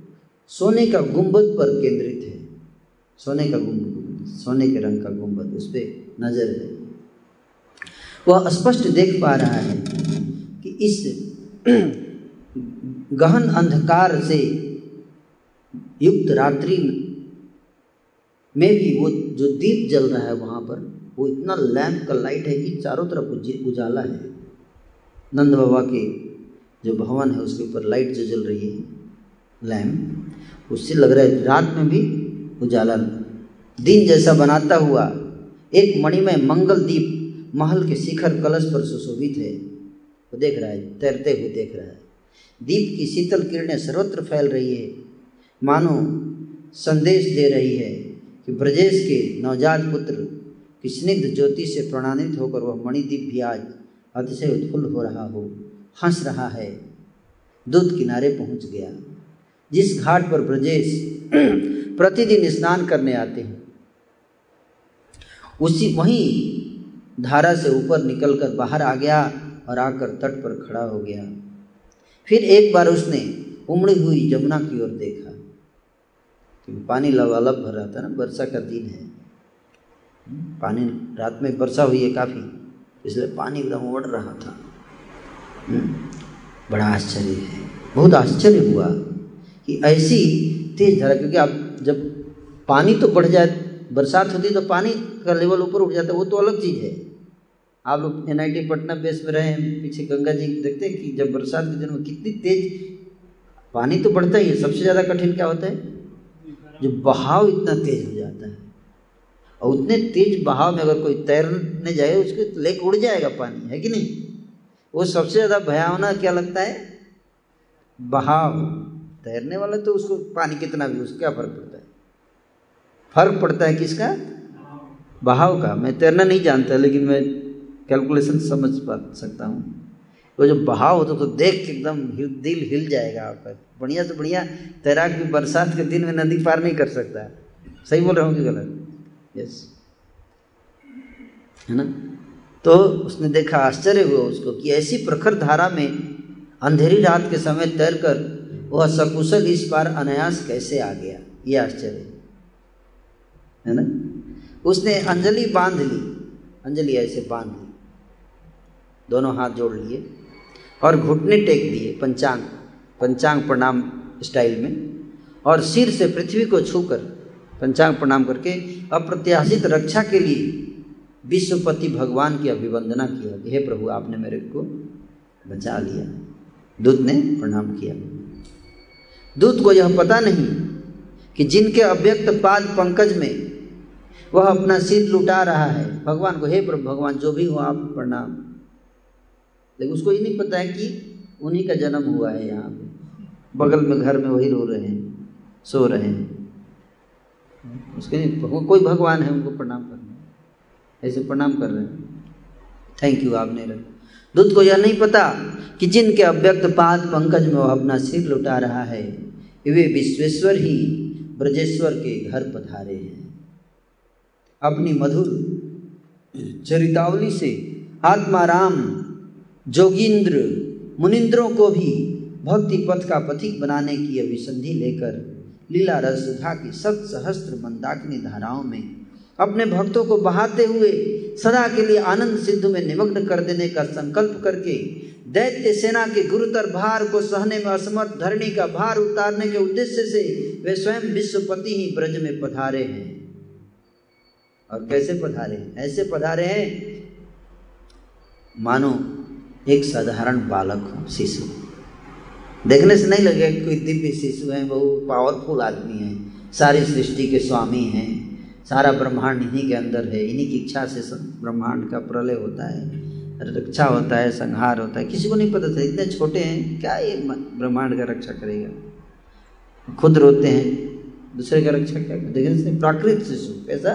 सोने का गुंबद पर केंद्रित है। सोने का गुंबद सोने के रंग का गुंबद उस पर नज़र है। वह स्पष्ट देख पा रहा है कि इस गहन अंधकार से युक्त रात्रि में भी वो जो दीप जल रहा है वहाँ पर, वो इतना लैंप का लाइट है कि चारों तरफ़ उजाला है। नंद बाबा के जो भवन है, उसके ऊपर लाइट जो जल रही है लैम्प उससे लग रहा है रात में भी उजाला। दिन जैसा बनाता हुआ एक मणिमय मंगल दीप महल के शिखर कलश पर सुशोभित है। वो देख रहा है, तैरते हुए देख रहा है। दीप की शीतल किरणें सर्वत्र फैल रही है। मानो संदेश दे रही है कि ब्रजेश के नवजात पुत्र की स्निग्ध ज्योति से प्रणानित होकर वह मणिदीप भी आज अतिशय उत्फुल्ल हो रहा हो, हंस रहा है। दूध किनारे पहुँच गया। जिस घाट पर ब्रजेश प्रतिदिन स्नान करने आते हैं, उसी वहीं धारा से ऊपर निकलकर बाहर आ गया और आकर तट पर खड़ा हो गया। फिर एक बार उसने उमड़ी हुई जमुना की ओर देखा। क्योंकि पानी लबालब भर रहा था ना वर्षा का दिन है। पानी रात में वर्षा हुई है काफ़ी इसलिए पानी एकदम उड़ रहा था। हम्म, बड़ा आश्चर्य है। बहुत आश्चर्य हुआ कि ऐसी तेज धारा क्योंकि आप जब पानी तो बढ़ जाए बरसात होती तो पानी का लेवल ऊपर उठ जाता है वो तो अलग चीज़ है। आप लोग एन आई पटना बेस में रहे हैं पीछे गंगा जी देखते हैं कि जब बरसात के दिन में कितनी तेज पानी तो बढ़ता ही है सबसे ज़्यादा कठिन क्या होता है? जो बहाव इतना तेज हो जाता है। और उतने तेज बहाव में अगर कोई तैरने जाए, उसके तो लेक उड़ जाएगा पानी, है कि नहीं? वो सबसे ज़्यादा भयावना क्या लगता है? बहाव। तैरने वाला तो उसको पानी कितना भी, उसको क्या फ़र्क पड़ता है? फ़र्क पड़ता है किसका? बहाव का। मैं तैरना नहीं जानता, लेकिन मैं कैलकुलेशन समझ पा सकता हूँ। वो जो बहाव होता तो देख के एकदम दिल हिल जाएगा आपका बढ़िया से बढ़िया तैराक भी बरसात के दिन में नदी पार नहीं कर सकता। सही बोल रहा हूँ कि गलत? यस है ना? तो उसने देखा, आश्चर्य हुआ उसको कि ऐसी प्रखर धारा में अंधेरी रात के समय तैर कर वह सकुशल इस पार अनायास कैसे आ गया? ये आश्चर्य। है ना? उसने अंजलि बाँध ली। अंजलि ऐसे बाँध ली। दोनों हाथ जोड़ लिए। और घुटने टेक दिए, पंचांग। पंचांग प्रणाम स्टाइल में। और सिर से पृथ्वी को छूकर पंचांग प्रणाम करके अप्रत्याशित रक्षा के लिए विश्वपति भगवान की अभिवंदना किया हे प्रभु, आपने मेरे को बचा लिया। दूत ने प्रणाम किया। दूत को यह पता नहीं कि जिनके अव्यक्त पाद पंकज में वह अपना सिर लुटा रहा है, भगवान को, हे प्रभु, भगवान, जो भी हो आप प्रणाम। लेकिन उसको ये नहीं पता है कि उन्हीं का जन्म हुआ है यहाँ पे। बगल में घर में वही रो रहे हैं, सो रहे हैं। उसके कोई भगवान है उनको प्रणाम करना। ऐसे प्रणाम कर रहे हैं। थैंक यू आपने दूत को यह नहीं पता कि जिनके अव्यक्त पाद पंकज में वह अपना सिर लुटा रहा है, वे विश्वेश्वर ही ब्रजेश्वर के घर पधारे हैं। अपनी मधुर चरितावली से आत्माराम जोगिंद्र मुनिंद्रों को भी भक्ति पथ का पथिक बनाने की अभिसंधि लेकर लीला रस की सत सहस्त्र मंदाकिनी धाराओं में अपने भक्तों को बहाते हुए सदा के लिए आनंद सिद्धू में निमग्न कर देने का संकल्प करके दैत्य सेना के गुरुतर भार को सहने में असमर्थ धरणी का भार उतारने के उद्देश्य से वे स्वयं विश्वपति ही ब्रज में पधारे हैं। और कैसे पधारे? हैं ऐसे पधारे हैं? मानो एक साधारण बालक हो, शिशु। देखने से नहीं लगे कोई दिव्य शिशु है, बहुत पावरफुल आदमी है। सारी सृष्टि के स्वामी हैं, सारा ब्रह्मांड इन्हीं के अंदर है। इन्हीं की इच्छा से सब ब्रह्मांड का प्रलय होता है, रक्षा होता है, संहार होता है। किसी को नहीं पता था, इतने छोटे हैं, क्या ये ब्रह्मांड का रक्षा करेगा? खुद रोते हैं, दूसरे का रक्षा क्या देखने से प्राकृत शिशु कैसा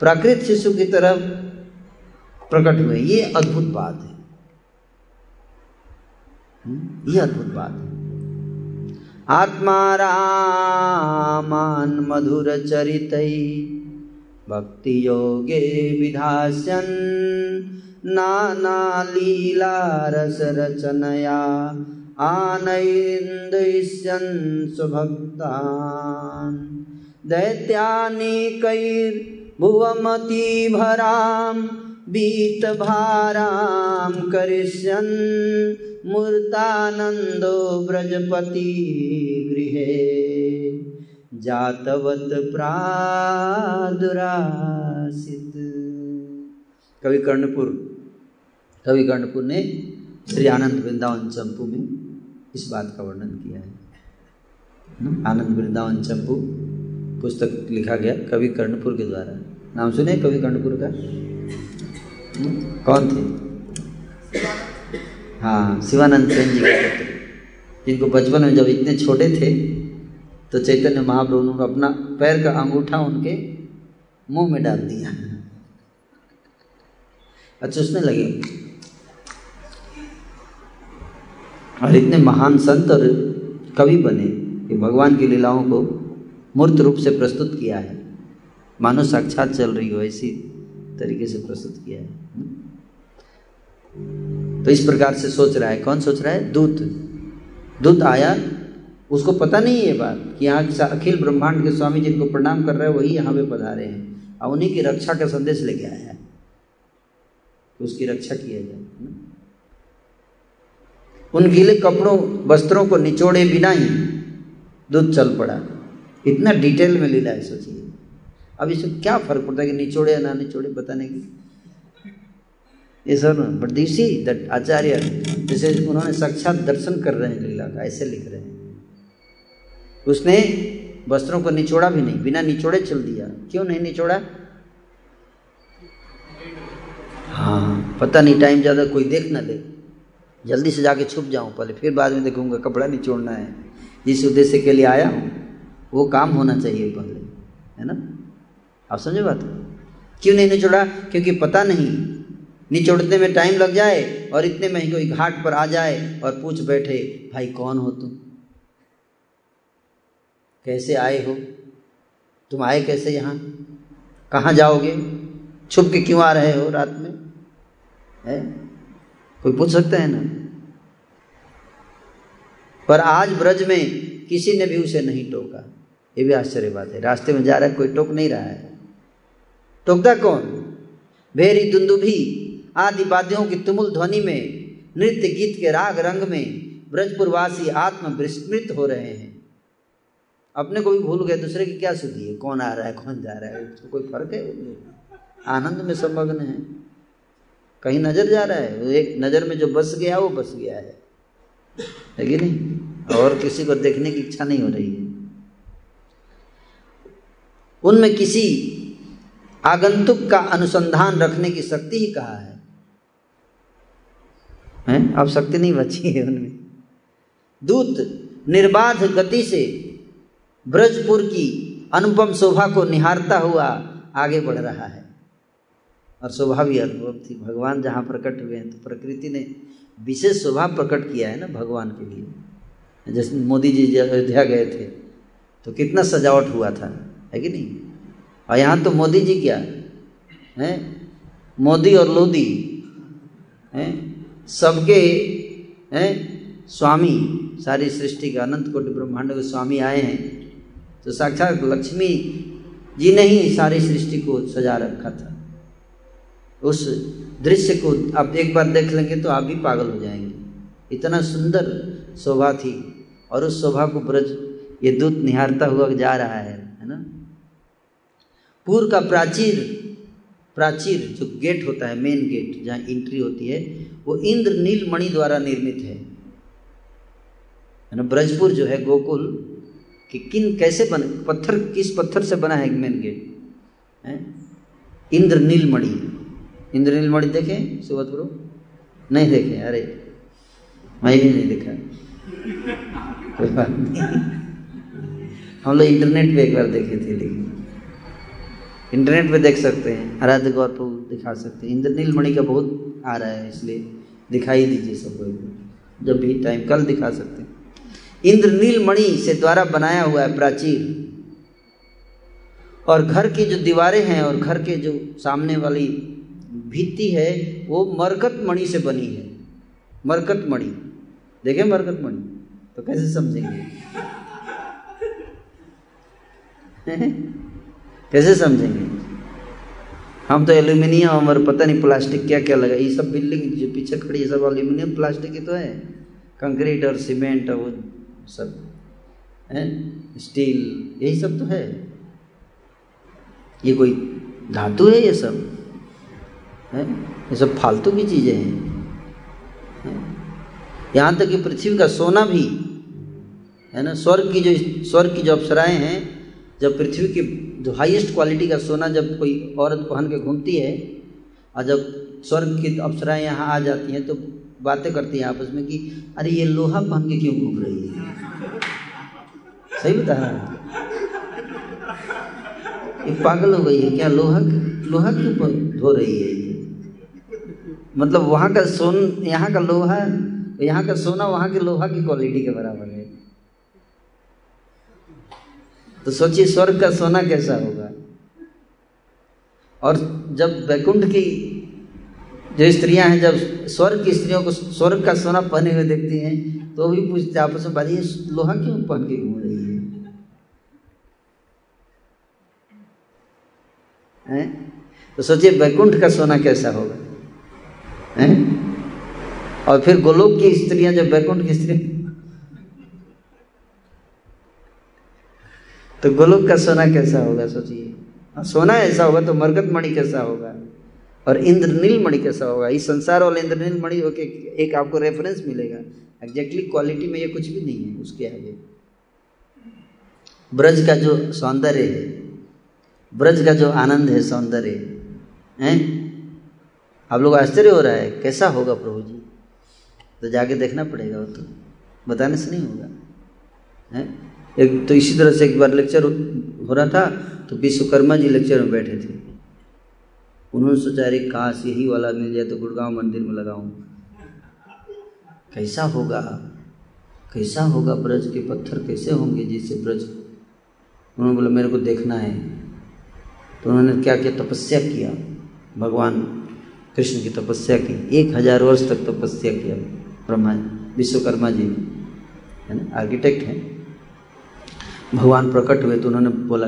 प्राकृत शिशु की तरफ़ प्रकट हुए, ये अद्भुत बात है। हम्म, ये अद्भुत बात है। आत्मा रामान मधुर चरित भक्ति योगे विधास्यन नाना लीला रस रचनया आनैन्दयिष्यन् सुभक्तान्। दैत्यानिकैर्भुवमतिभरां बीतभारां करिष्यन् मूर्तानन्दो ब्रजपति गृहे। जातवत प्रादुरासित। कवि कर्णपुर। कवि कर्णपुर ने श्री आनंद वृंदावन चंपू में इस बात का वर्णन किया है। आनंद वृंदावन चंपू, पुस्तक लिखा गया कवि कर्णपुर के द्वारा। नाम सुने कवि कर्णपुर का? कौन थे? हाँ शिवानंद सेन जी के पुत्र। जिनको बचपन में जब इतने छोटे थे तो चैतन्य महाप्रभु ने अपना पैर का अंगूठा उनके मुँह में डाल दिया। अच्छा उसने लगे। और इतने महान संत और कवि बने कि भगवान की लीलाओं को मूर्त रूप से प्रस्तुत किया है। मानो साक्षात चल रही हो, ऐसी तरीके से प्रस्तुत किया है। तो इस प्रकार से सोच रहा है। कौन सोच रहा है? दूत। दूत आया। उसको पता नहीं है बात कि यहाँ अखिल ब्रह्मांड के स्वामी जिनको प्रणाम कर रहे हैं, वही यहाँ पे पधारे हैं। और उन्हीं की रक्षा का संदेश लेके आया है उसकी रक्षा किया जाए उन गीले कपड़ों, वस्त्रों को निचोड़े बिना ही दूध चल पड़ा। इतना डिटेल में लीला है, सोचिए। अब इसमें क्या फ़र्क पड़ता है कि निचोड़े या ना निचोड़े बताने की ये बट दी दट आचार्य जैसे उन्होंने साक्षात दर्शन कर रहे हैं लीला का, ऐसे लिख रहे हैं। उसने वस्त्रों को निचोड़ा भी नहीं, बिना निचोड़े चल दिया। क्यों नहीं निचोड़ा? हाँ पता नहीं टाइम ज़्यादा कोई देख ना ले। जल्दी से जाके छुप जाऊँ, पहले फिर बाद में देखूँगा, कपड़ा निचोड़ना है। जिस उद्देश्य के लिए आया हूँ, वो काम होना चाहिए पहले, है ना? आप समझे बात? क्यों नहीं निचोड़ा? क्योंकि पता नहीं निचोड़ने में टाइम लग जाए और इतने में ही कोई घाट पर आ जाए और पूछ बैठे, भाई, कौन हो तुम? कैसे आए हो? तुम आए कैसे यहाँ? कहाँ जाओगे? छुप के क्यों आ रहे हो रात में? है? कोई पूछ सकता है ना? पर आज ब्रज में किसी ने भी उसे नहीं टोका। ये भी आश्चर्य बात है। रास्ते में जा रहा है, कोई टोक नहीं रहा है। टोकता कौन? भेरी, दुंदुभी आदि वाद्यों की तुमुल ध्वनि में, नृत्य गीत के राग रंग में ब्रजपुरवासी आत्म विस्मृत हो रहे हैं। अपने को भी भूल गए, दूसरे की क्या सुधी है? कौन आ रहा है, कौन जा रहा है? उसको कोई फ़र्क है? आनंद में संमग्न है। कहीं नज़र जा रहा है? एक नज़र में जो बस गया, वो बस गया है। है कि नहीं? और किसी को देखने की इच्छा नहीं हो रही है। उनमें किसी आगंतुक का अनुसंधान रखने की शक्ति ही कहा है? हैं? अब शक्ति नहीं बची है उनमें। दूत निर्बाध गति से ब्रजपुर की अनुपम शोभा को निहारता हुआ आगे बढ़ रहा है। और शोभा भी अनुभव थी। भगवान जहाँ प्रकट हुए हैं तो प्रकृति ने विशेष शोभा प्रकट किया है ना भगवान के लिए। जैसे मोदी जी अयोध्या गए थे तो कितना सजावट हुआ था, है कि नहीं? और यहाँ तो मोदी जी क्या, है? मोदी और लोदी, हैं? सबके, हैं? स्वामी, सारी सृष्टि का अनंत कोटि ब्रह्मांड के स्वामी आए हैं। तो साक्षात लक्ष्मी जी ने ही सारी सृष्टि को सजा रखा था। उस दृश्य को आप एक बार देख लेंगे तो आप भी पागल हो जाएँगे। इतना सुंदर शोभा थी और उस शोभा को ब्रज, ये दूत निहारता हुआ जा रहा है है ना? पूर्व का प्राचीर प्राचीर जो गेट होता है मेन गेट जहाँ एंट्री होती है वो इंद्र नील मणि द्वारा निर्मित है। ब्रजपुर जो है गोकुल, कि किन कैसे बन, पत्थर, किस पत्थर से बना है मेन गेट है? इंद्र नील मणि इंद्र नील मणि देखे? सुबह प्रो नहीं देखे, अरे। मैं भी नहीं देखा। हम लोग इंटरनेट पे एक बार देखे थे, लेकिन इंटरनेट पे देख सकते हैं। आराध्य गौर को दिखा सकते हैं। इंद्रनील मणि का बहुत आ रहा है, इसलिए दिखाई दीजिए सबको जब भी टाइम कल दिखा सकते हैं। इंद्रनील मणि से द्वारा बनाया हुआ है प्राचीर। और घर की जो दीवारें हैं और घर के जो सामने वाली भित्ति है, वो मरकत मणि से बनी है। मरकत मणि देखें मरकत मणि तो कैसे समझेंगे? कैसे समझेंगे? हम तो एल्यूमिनियम और पता नहीं प्लास्टिक क्या क्या लगा, ये सब बिल्डिंग जो पीछे खड़ी है, सब एल्यूमिनियम, प्लास्टिक ही तो है। कंक्रीट और सीमेंट और वो सब, है? स्टील, यही सब तो है। ये कोई धातु है ये सब? है? ये सब फालतू की चीज़ें हैं? यहाँ तक कि पृथ्वी का सोना भी, है ना? स्वर्ग की जो, स्वर्ग की जो अप्सराएँ हैं जब पृथ्वी की जो हाईएस्ट क्वालिटी का सोना जब कोई औरत पहन के घूमती है, और जब स्वर्ग की अप्सराएँ यहाँ आ जाती हैं तो बातें करती हैं आपस में कि, अरे, ये लोहा पहन के क्यों घूम रही है? सही बता रहा है। ये पागल हो गई है क्या? लोहा लोहा क्यों धो रही है? मतलब वहाँ का सोन, यहाँ का लोहा, यहाँ का सोना वहाँ के लोहा की क्वालिटी के बराबर है। तो सोचिए स्वर्ग का सोना कैसा होगा और जब वैकुंठ की जो स्त्रियाँ हैं, जब स्वर्ग की स्त्रियों को स्वर्ग का सोना पहने हुए देखती हैं तो भी पूछते आपस में बाजी लोहा क्यों पहन के घूम रही है हैं? तो सोचिए वैकुंठ का सोना कैसा होगा हैं? और फिर गोलोक की स्त्रियाँ, जब वैकुंठ की स्त्री तो गोलोक का सोना कैसा होगा सोचिए। हाँ, सोना ऐसा होगा तो मरगत मणि कैसा होगा? और इंद्रनील मणि कैसा होगा? इस संसार वाले इंद्रनील मणि होके एक आपको रेफरेंस मिलेगा। एग्जैक्टली क्वालिटी में ये कुछ भी नहीं है उसके आगे। ब्रज का जो सौंदर्य है ब्रज का जो आनंद है सौंदर्य है? आप लोग आश्चर्य हो रहा है कैसा होगा प्रभु जी तो जाके देखना पड़ेगा वो तो। बताने से नहीं होगा है? एक तो इसी तरह से एक बार लेक्चर हो रहा था तो विश्वकर्मा जी लेक्चर में बैठे थे। उन्होंने सोचा, अरे, काश यही वाला मिल जाए तो गुड़गांव मंदिर में लगाऊँ। कैसा होगा? कैसा होगा ब्रज के पत्थर? कैसे होंगे जिससे ब्रज? उन्होंने बोला, मेरे को देखना है। तो उन्होंने क्या किया? तपस्या किया। भगवान कृष्ण की तपस्या की। एक हज़ार वर्ष तक तपस्या किया ब्रह्मा विश्वकर्मा जी ने। है ना? आर्किटेक्ट हैं। भगवान प्रकट हुए तो उन्होंने बोला,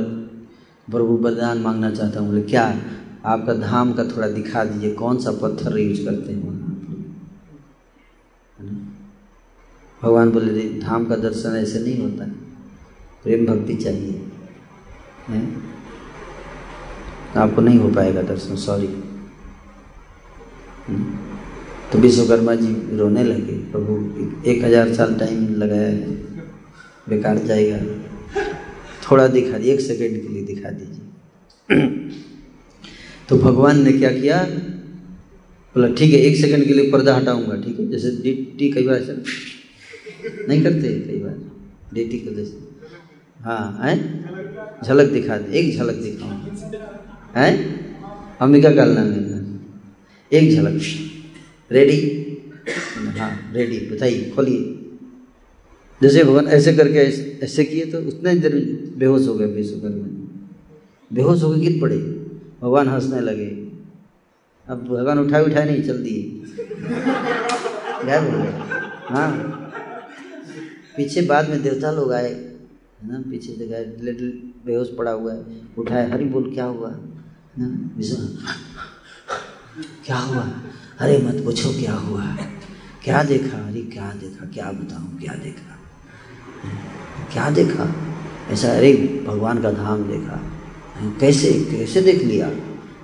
प्रभु वरदान मांगना चाहता हूँ, बोले, क्या आपका धाम का थोड़ा दिखा दीजिए, कौन सा पत्थर यूज़ करते हैं? भगवान बोले धाम का दर्शन ऐसे नहीं होता, प्रेम भक्ति चाहिए। है? आपको नहीं हो पाएगा दर्शन सॉरी तो विश्वकर्मा जी रोने लगे, प्रभु, एक हज़ार साल टाइम लगाया है, बेकार जाएगा। थोड़ा दिखा एक सेकेंड के लिए दिखा दीजिए। तो भगवान ने क्या किया? बोला, ठीक है, एक सेकंड के लिए पर्दा हटाऊँगा, ठीक है? जैसे डी कई बार ऐसा नहीं करते कई बार डी टी को जैसे। हाँ है? झलक दिखा दे, एक झलक दिखाऊँ। है? अम्बिका काल नाम एक झलक। रेडी हाँ रेडी बताइए, खोलिए। जैसे भगवान ऐसे करके ऐसे किए तो उतने देर बेहोश हो गए बेसुकर में। बेहोश होकर गिर पड़े। भगवान हंसने लगे। अब भगवान उठाए उठाए नहीं, चल दिए। हो हाँ। पीछे बाद में देवता लोग आए, है ना? पीछे से गए लिटिल बेहोश पड़ा हुआ है। उठाए, हरी बोल, क्या हुआ? है ना? क्या हुआ? अरे मत पूछो, क्या हुआ? क्या देखा? अरे क्या देखा? क्या बताऊँ? क्या देखा? क्या देखा? ऐसा, अरे, भगवान का धाम देखा। कैसे कैसे देख लिया?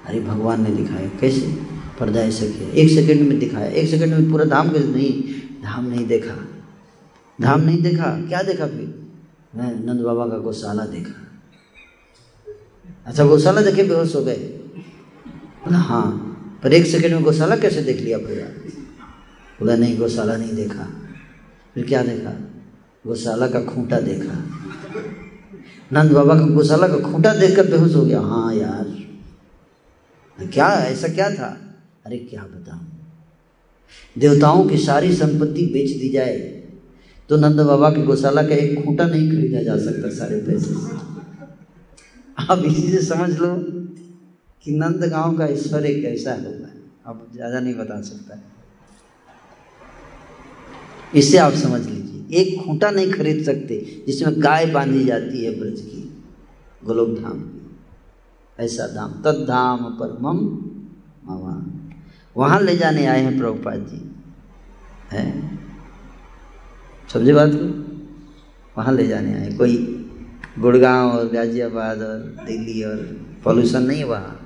अरे, भगवान ने दिखाया। कैसे? पर्दा ऐसे किया। एक सेकंड में दिखाया। एक सेकंड में पूरा धाम कैसे नहीं, धाम नहीं देखा। धाम नहीं देखा? क्या देखा फिर? मैं नंद बाबा का गौशाला देखा। अच्छा गौशाला देखे बेहोश हो गए। बोला हाँ पर एक सेकंड में गौशाला कैसे देख लिया पूरा बोला, नहीं, गौशाला नहीं देखा। फिर क्या देखा? गौशाला का खूंटा देखा। नंद बाबा का गौशाला का खूंटा देखकर बेहोश हो गया। हाँ यार, क्या, ऐसा क्या था? अरे क्या बताऊँ? देवताओं की सारी संपत्ति बेच दी जाए तो नंद बाबा के गौशाला का एक खूंटा नहीं खरीदा जा सकता सारे पैसे से। आप इसी से समझ लो कि नंद गाँव का ईश्वर एक कैसा होगा अब ज़्यादा नहीं बता सकता। इससे आप समझ लीजिए। एक खूंटा नहीं खरीद सकते, जिसमें गाय बांधी जाती है ब्रज की गोलोक धाम ऐसा धाम तद धाम परमम मामा वहाँ ले जाने आए हैं प्रभुपाद जी। है? समझे बात को? वहाँ ले जाने आए। कोई गुड़गांव और गाजियाबाद और दिल्ली और पॉल्यूशन नहीं वहाँ।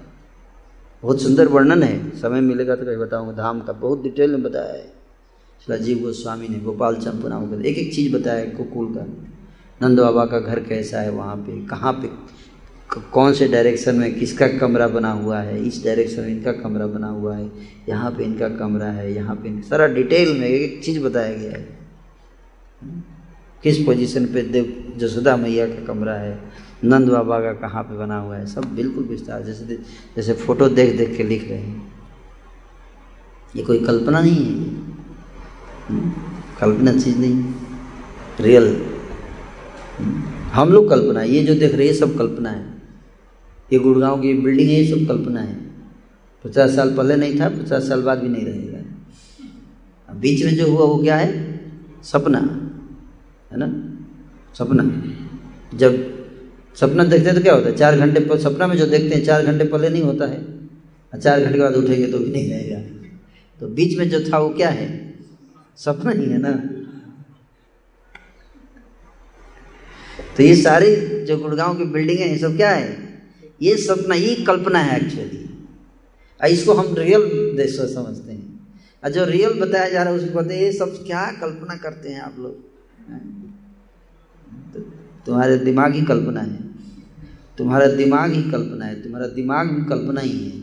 बहुत सुंदर वर्णन है। समय मिलेगा तो कहीं बताऊँगा। धाम का बहुत डिटेल में बताया है। शिला जीव गोस्वामी ने गोपाल चंपू नाम का एक एक चीज़ बताया गोकुल का। नंद बाबा का घर कैसा है वहाँ पे? कहाँ पे? कौन से डायरेक्शन में किसका कमरा बना हुआ है? इस डायरेक्शन में इनका कमरा बना हुआ है। यहाँ पे इनका कमरा है, यहाँ पे सारा डिटेल में एक एक चीज़ बताया गया है। किस पोजीशन पे देव, जसोदा मैया का कमरा है? नंद बाबा का कहाँ पे बना हुआ है? सब बिल्कुल विस्तार जैसे जैसे फ़ोटो देख देख के लिख रहे हैं। ये कोई कल्पना नहीं है? कल्पना चीज़ नहीं रियल हम लोग कल्पना ये जो देख रहे हैं सब कल्पना है। ये गुड़गांव की बिल्डिंग है, ये सब कल्पना है। पचास साल पहले नहीं था, पचास साल बाद भी नहीं रहेगा। बीच में जो हुआ, वो क्या है? सपना, है ना? सपना। जब सपना देखते हैं तो क्या होता है? चार घंटे पर सपना में जो देखते हैं, चार घंटे पहले नहीं होता है। चार घंटे के बाद उठेंगे तो भी नहीं रहेगा। तो बीच में जो था, वो क्या है? सपना ही है ना। तो ये सारी जो गुड़गांव की बिल्डिंग है, ये सब क्या है? ये सपना, ये कल्पना है एक्चुअली इसको हम रियल देश समझते हैं। और जो रियल बताया जा रहा है, उसको कहते हैं, ये सब क्या कल्पना करते हैं आप लोग? तो तुम्हारे दिमाग ही कल्पना है। तुम्हारा दिमाग ही कल्पना है। तुम्हारा दिमाग भी कल्पना ही है।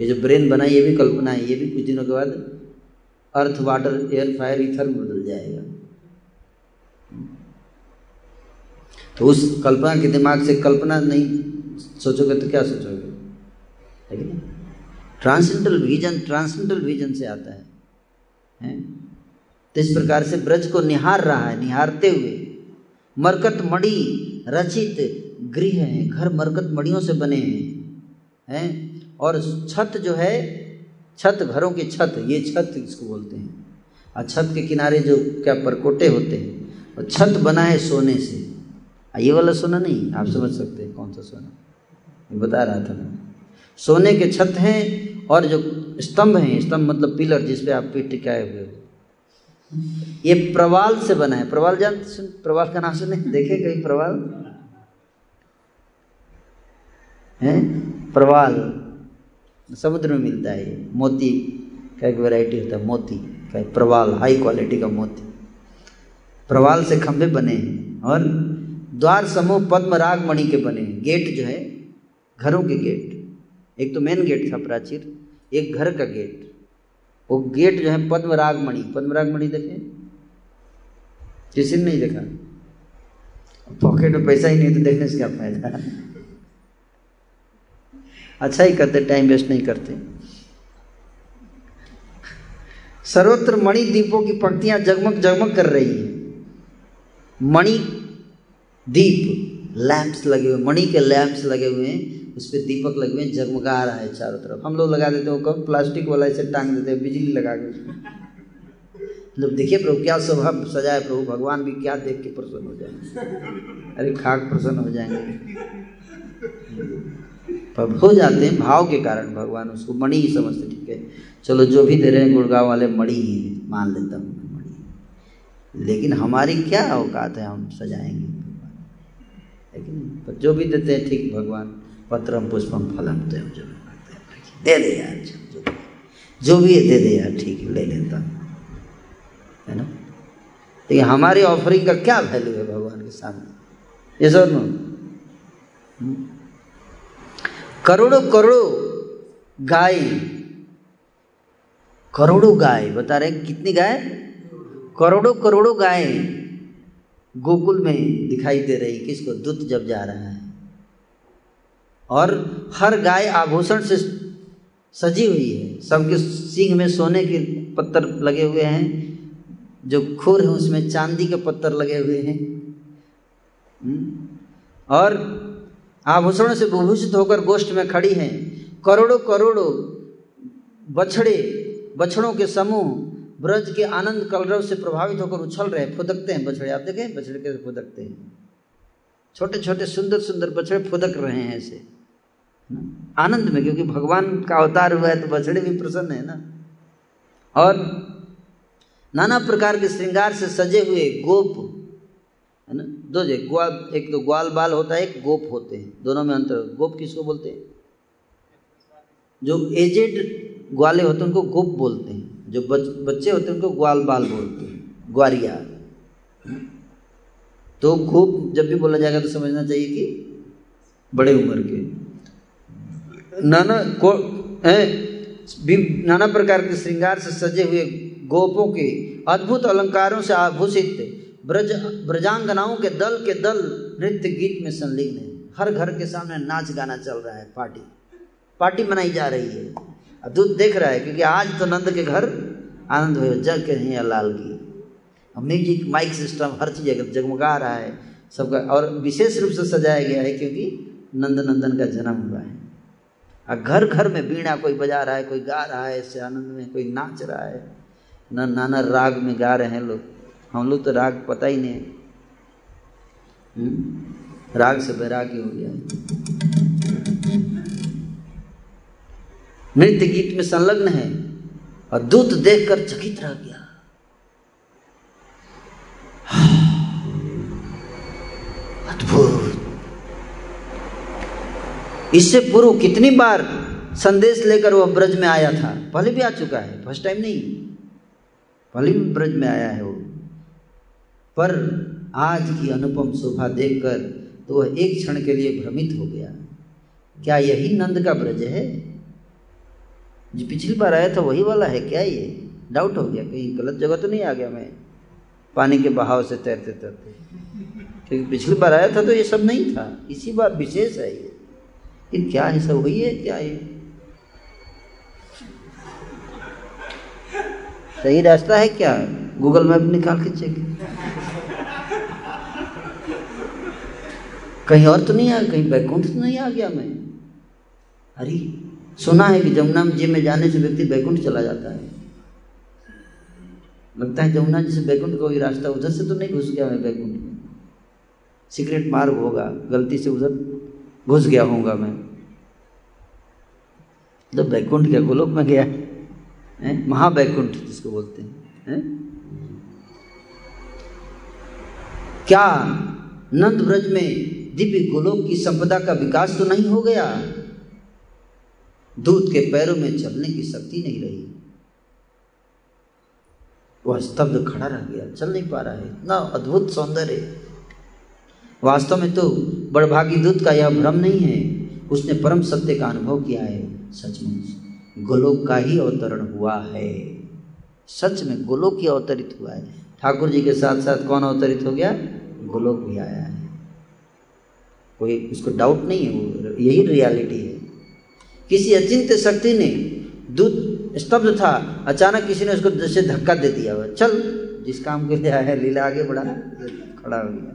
ये जो ब्रेन बना ये भी कल्पना है। ये भी कुछ दिनों के बाद earth water air fire ether में बदल जाएगा। तो उस कल्पना के दिमाग से कल्पना नहीं, सोचोगे तो क्या सोचोगे? है कि नहीं? ट्रांसेंडल विजन ट्रांसेंडल विजन से आता है। हैं? तो इस प्रकार से ब्रज को निहार रहा है, निहारते हुए। मरकत मणि रचित गृह हैं, घर मरकत मणियों से बने हैं। हैं? और छत जो है छत, घरों की छत, ये छत इसको बोलते हैं। और छत के किनारे जो क्या परकोटे होते हैं और छत बना है सोने से। ये वाला सोना नहीं, आप समझ सकते हैं कौन सा सोना। बता रहा था मैं सोने के छत हैं और जो स्तंभ हैं, स्तंभ मतलब पिलर जिसपे आप पीठ टिकाए हुए हो। ये प्रवाल से बना है। प्रवाल जान प्रवाल का नाम सुने? देखे कहीं प्रवाल? है? प्रवाल। समुद्र में मिलता है। मोती का एक वैरायटी होता है, मोती का प्रवाल हाई क्वालिटी का मोती। प्रवाल से खंभे बने हैं और द्वार समूह पद्म राग मणि के बने हैं। गेट जो है, घरों के गेट। एक तो मेन गेट था प्राचीर, एक घर का गेट वो गेट जो है पद्म राग मणि पद्म राग मणि देखे। किसी ने नहीं देखा। पॉकेट में पैसा ही नहीं तो देखने से क्या फ़ायदा? अच्छा ही करते टाइम वेस्ट नहीं करते। सर्वत्र मणि दीपों की पंक्तियाँ जगमग जगमग कर रही है। मणि दीप लैंप्स लगे हुए, मणि के लैंप्स लगे हुए हैं, उस पर दीपक लगे हुए जगमगा रहा है चारों तरफ़। हम लोग लगा देते हैं कब प्लास्टिक वाला ऐसे टांग देते हैं, बिजली लगा के मतलब देखिए प्रभु, क्या स्वभाव सजाए प्रभु, भगवान भी क्या देख के प्रसन्न हो जाएँगे। अरे खाक प्रसन्न हो जाएँगे। पर हो जाते हैं भाव के कारण भगवान उसको मणि ही समझते, ठीक है? चलो, जो भी दे रहे हैं गुड़गांव वाले मणि ही मान लेता हूँ मणि लेकिन हमारी क्या औकात है, हम सजाएँगे लेकिन पर जो भी देते हैं, ठीक, भगवान, पत्रम, पुष्पम, फलम तो जो दे दे यार, जो भी है। दे दे यार, ठीक है ले लेता है। ना? तो हमारी ऑफरिंग का क्या वैल्यू है भगवान के सामने? ये सर नो करोड़ों करोड़ों गाय करोड़ों गाय, बता रहे कितनी गाय? करोड़ों करोड़ों गाय गोकुल में दिखाई दे रही किसको दूत जब जा रहा है। और हर गाय आभूषण से सजी हुई है। सबके सिंह में सोने के पत्थर लगे हुए हैं। जो खुर है उसमें चांदी के पत्थर लगे हुए हैं। हम्म? और आभूषण से विभूषित होकर गोष्ठ में खड़ी हैं। करोड़ों करोड़ों बछड़े, बछड़ों के समूह ब्रज के आनंद कलरव से प्रभावित होकर उछल रहे फुदकते हैं बछड़े। आप देखें, बछड़े कैसे फुदकते हैं। छोटे छोटे, सुंदर सुंदर बछड़े फुदक रहे हैं ऐसे। आनंद में, क्योंकि भगवान का अवतार हुआ है तो बछड़े भी प्रसन्न है ना। और नाना प्रकार के श्रृंगार से सजे हुए गोप, है ना? दो जे ग्वाल एक तो ग्वाल बाल होता है एक गोप होते हैं। दोनों में अंतर गोप किसको बोलते हैं? जो एजेड ग्वाले होते हैं उनको गोप बोलते हैं। जो बच, बच्चे होते हैं उनको ग्वाल बाल बोलते हैं। ग्वारिया। तो गोप जब भी बोला जाएगा तो समझना चाहिए कि बड़े उम्र के। नाना को नाना प्रकार के श्रृंगार से सजे हुए गोपों के अद्भुत अलंकारों से आभूषित ब्रज, ब्रजांगनाओं के दल के दल नृत्य गीत में संलिग्न है। हर घर के सामने नाच गाना चल रहा है, पार्टी। पार्टी मनाई जा रही है। दूध देख रहा है, क्योंकि आज तो नंद के घर आनंद हो जग के हैं लाल की। म्यूज़िक माइक सिस्टम हर चीज़ अगर जगमगा रहा है, सबका। और विशेष रूप से सजाया गया है, क्योंकि नंद नंदन का जन्म हुआ है। और घर घर में बीणा कोई बजा रहा है, कोई गा रहा है, इससे आनंद में कोई नाच रहा है। न नाना राग में गा रहे हैं लोग। हम लोग तो राग पता ही नहीं हम्म? राग से बैराग्य हो गया नृत्य गीत में संलग्न है और दूत देखकर चकित रह गया। अद्भुत। इससे पूर्व कितनी बार संदेश लेकर वह ब्रज में आया था? पहले भी आ चुका है, फ़र्स्ट टाइम नहीं। पहले भी ब्रज में आया है वो। पर आज की अनुपम शोभा देखकर तो वह एक क्षण के लिए भ्रमित हो गया। क्या यही नंद का ब्रज है? जो, पिछली बार आया था, वही वाला है क्या ये? डाउट हो गया, कहीं गलत जगह तो नहीं आ गया मैं? पानी के बहाव से तैरते तैरते। क्योंकि पिछली बार आया था तो ये सब नहीं था। इसी बार विशेष है ये। लेकिन क्या है सब वही है, क्या ये? सही रास्ता है क्या? गूगल मैप निकाल के चेक। कहीं और तो नहीं आ, कहीं बैकुंठ तो नहीं आ गया मैं। अरे, सुना है कि जमुना जी में जाने से व्यक्ति बैकुंठ चला जाता है। लगता है जमुना जी से बैकुंठ का रास्ता उधर से तो नहीं घुस गया मैं बैकुंठ में। सीक्रेट मार्ग होगा, गलती से उधर घुस गया होगा मैं। तो बैकुंठ क्या गोलोक में गया महाबैकुंठ जिसको बोलते हैं, है? क्या नंद ब्रज में दिव्य गोलोक की संपदा का विकास तो नहीं हो गया? दूध के पैरों में चलने की शक्ति नहीं रही। वह स्तब्ध खड़ा रह गया, चल नहीं पा रहा है। इतना अद्भुत सौंदर्य। वास्तव में तो बड़भागी दूत का यह भ्रम नहीं है। उसने परम सत्य का अनुभव किया है। सचमुच, गोलोक का ही अवतरण हुआ है। सच में गोलोक ही अवतरित हुआ है। ठाकुर जी के साथ साथ कौन अवतरित हो गया? गोलोक भी आया है। कोई उसको डाउट नहीं है यही रियलिटी है। किसी अचिंत्य शक्ति ने दूध स्तब्ध था, अचानक किसी ने उसको जैसे धक्का दे दिया हुआ चल, जिस काम के लिए आया है लीला आगे बढ़ा, खड़ा हो गया।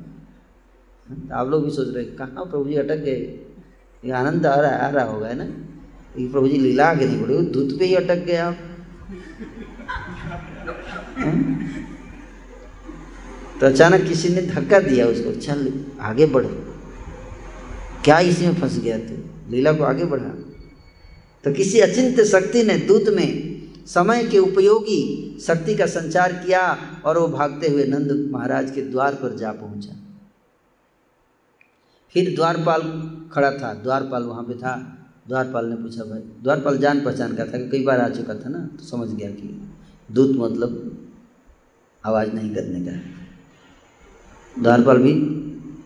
तो आप लोग भी सोच रहे कहाँ प्रभु जी अटक गए? ये आनंद आ रहा आ रहा होगा ना? ये प्रभु जी लीला आगे नहीं बढ़े दूध पे ही अटक गए आप। तो अचानक किसी ने धक्का दिया उसको, चल आगे बढ़। क्या इसी में फंस गया तू? लीला को आगे बढ़ा। तो किसी अचिंत शक्ति ने दूत में समय के उपयोगी शक्ति का संचार किया और वो भागते हुए नंद महाराज के द्वार पर जा पहुँचा। फिर द्वारपाल खड़ा था। द्वारपाल वहाँ पे था। द्वारपाल ने पूछा, भाई, द्वारपाल जान पहचान का था कई बार आ चुका था ना? तो समझ गया कि दूत मतलब आवाज़ नहीं करने का द्वारपाल भी,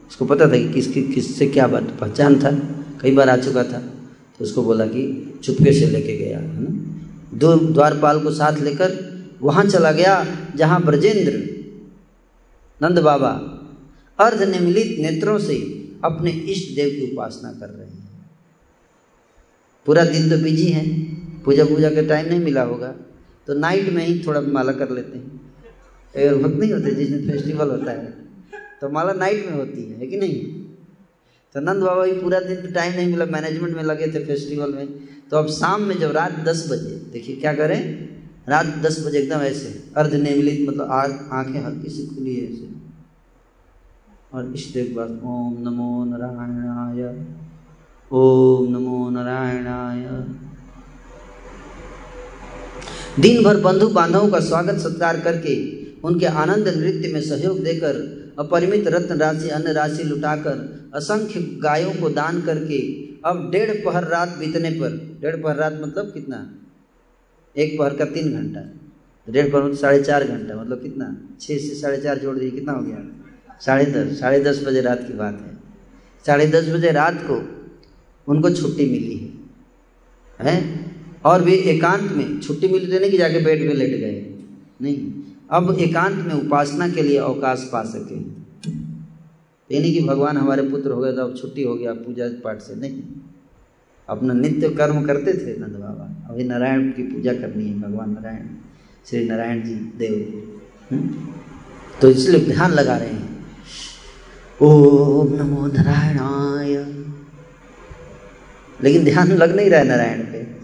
उसको पता था कि किसकी किससे क्या बात, पहचान था, कई बार आ चुका था तो उसको बोला कि चुपके से लेके गया, है ना? दो द्वारपाल को साथ लेकर वहाँ चला गया, जहाँ ब्रजेंद्र, नंद बाबा, अर्ध निमिलित नेत्रों से अपने इष्ट देव की उपासना कर रहे हैं। पूरा दिन तो बिज़ी है पूजा पूजा का टाइम नहीं मिला होगा तो नाइट में ही थोड़ा माला कर लेते हैं। अगर भक्त नहीं होते जिस दिन फेस्टिवल होता है। तो माला नाइट में होती है, कि नहीं? तो नंद बाबा भी पूरा दिन तो टाइम नहीं मिला मैनेजमेंट में लगे थे फेस्टिवल में। तो अब शाम में जब रात दस बजे देखिए क्या करें? रात दस बजे एकदम ऐसे अर्ध निमिलित मतलब आँखें हल्की सी खुली है ऐसे। और इष्ट एक बार ओम नमो नारायणाय ओम नमो नारायणाय। दिन भर बंधु बांधवों का स्वागत सत्कार करके उनके आनंद नृत्य में सहयोग देकर अपरिमित रत्न राशि अन्य राशि लुटाकर असंख्य गायों को दान करके अब डेढ़ पहर रात बीतने पर, डेढ़ पहर रात मतलब कितना? एक पहर का तीन घंटा। डेढ़ पहर मतलब साढ़े चार घंटा मतलब कितना? छः से साढ़े चार जोड़ दिए कितना हो गया? साढ़े दस साढ़े दस बजे रात की बात है। साढ़े दस बजे रात को उनको छुट्टी मिली है। हैं? और भी एकांत में छुट्टी मिली तो नहीं कि जाके बेड में लेट गए? नहीं। अब एकांत में उपासना के लिए अवकाश पा सके। यानी कि भगवान हमारे पुत्र हो गए तो अब छुट्टी हो गया पूजा पाठ से नहीं। अपना नित्य कर्म करते थे नंद बाबा। अभी नारायण की पूजा करनी है, भगवान नारायण, श्री नारायण जी, देव हम्म? तो इसलिए ध्यान लगा रहे हैं। ओम नमो नारायणाय। लेकिन ध्यान लग नहीं रहा है नारायण पे।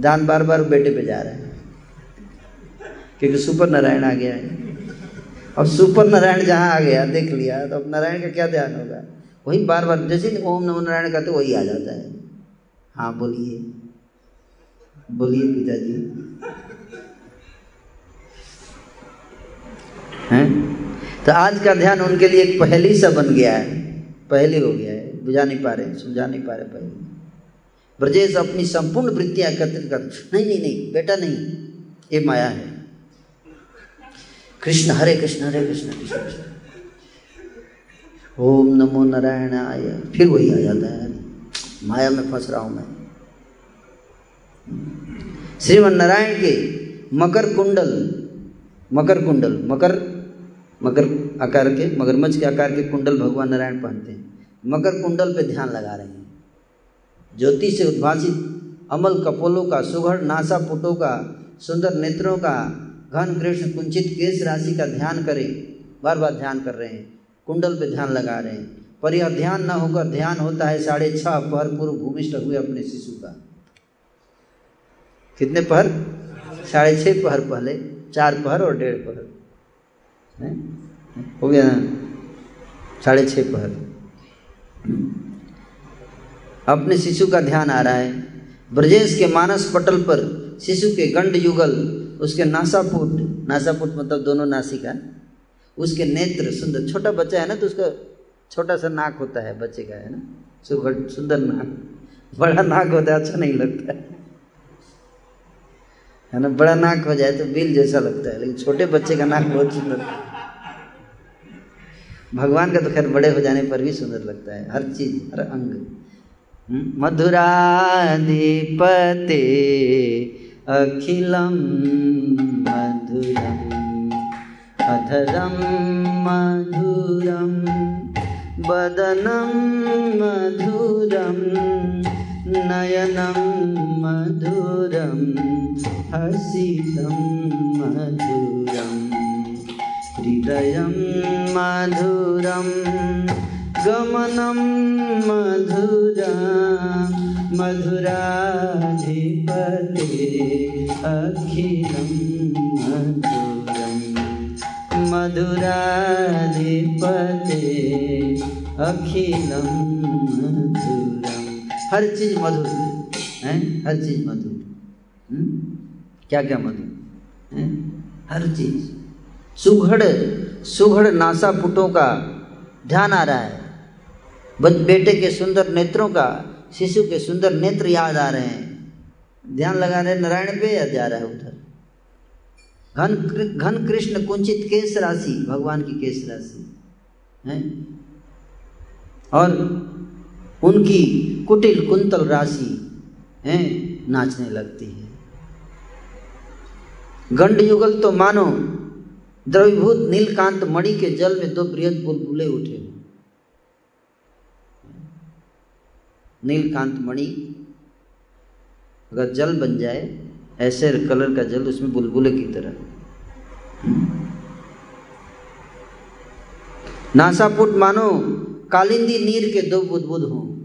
ध्यान बार बार बेटे पे जा रहा है। क्योंकि सुपर नारायण आ गया है। अब सुपर नारायण जहाँ आ गया, देख लिया तो अब नारायण का क्या ध्यान होगा? वही बार बार जैसे ओम नमो नारायण कहते वही आ जाता है। हाँ बोलिए। बोलिए पिताजी। हैं? तो आज का ध्यान उनके लिए एक पहली सा बन गया है। पहली हो गया है। बुझा नहीं पा रहे सुझा नहीं पा रहे पहले। ब्रजेश अपनी संपूर्ण वृत्तियाँ एकत्रित कर, नहीं नहीं नहीं, बेटा नहीं, ये माया है। कृष्ण, हरे कृष्ण हरे कृष्ण कृष्ण कृष्ण। ओम नमो नारायण आय फिर वही आ जाता है। माया में फंस रहा हूँ मैं। श्रीमन नारायण के मकर कुंडल मकर कुंडल, मकर मकर आकार के, मगरमच्छ के आकार के कुंडल भगवान नारायण पहनते हैं। मकर कुंडल पे ध्यान लगा रहे हैं। ज्योति से उद्भाषित अमल कपोलों का सुघड़ नासा पुटों का, सुंदर नेत्रों का घन कृष्ण कुंचित केश राशि का ध्यान करें। बार बार ध्यान कर रहे हैं। कुंडल पे ध्यान लगा रहे हैं। पर यह ध्यान न होकर ध्यान होता है साढ़े छह पहर पूर्व भूमिष्ठ हुए अपने शिशु का। कितने पहर साढ़े छः पहर पहले, चार पहर और डेढ़ पहर हो? गया ना? साढ़े छः पहर अपने शिशु का ध्यान आ रहा है। ब्रजेश के मानस पटल पर शिशु के गंड युगल उसके नासापुट नासापुट मतलब दोनों नासिका। उसके नेत्र सुंदर छोटा बच्चा है ना तो उसका छोटा सा नाक होता है बच्चे का है ना? सुंदर नाक। बड़ा नाक होता है अच्छा नहीं लगता है। है ना? बड़ा नाक हो जाए तो बिल जैसा लगता है लेकिन छोटे बच्चे का नाक बहुत सुंदर भगवान का तो खैर बड़े हो जाने पर भी सुंदर लगता है हर चीज़ हर अंग। हम्म, मधुराधिपते अखिलम मधुरम अधरम मधुरम बदनम मधुरम नयनं मधुरं हसितं मधुरं हृदयं मधुरं गमनं मधुरा मधुराधिपते अखिलं मधुरं मधुराधिपते अखिलं मधुरम। हर चीज़ मधुर, है? हर चीज़ मधुर। हम्म? क्या क्या मधुर, है? हर चीज़। सुघड़ सुघड़ नासा पुटों का ध्यान आ रहा है। बेटे के सुंदर नेत्रों का शिशु के सुंदर नेत्र याद आ रहे हैं। ध्यान लगा रहे नारायण पे याद जा रहा है उधर। घन घन कृष्ण कुंचित केस राशि, भगवान की केश राशि, है? और उनकी कुटिल कुंतल राशि, है? नाचने लगती है। गंड युगल तो मानो द्रवीभूत नीलकांत मणि के जल में दो बृहद बुलबुले उठे। नीलकांत मणि। अगर जल बन जाए, ऐसे कलर का जल उसमें बुलबुले की तरह। नासापुट मानो, कालिंदी नीर के दो बुदबुद हों।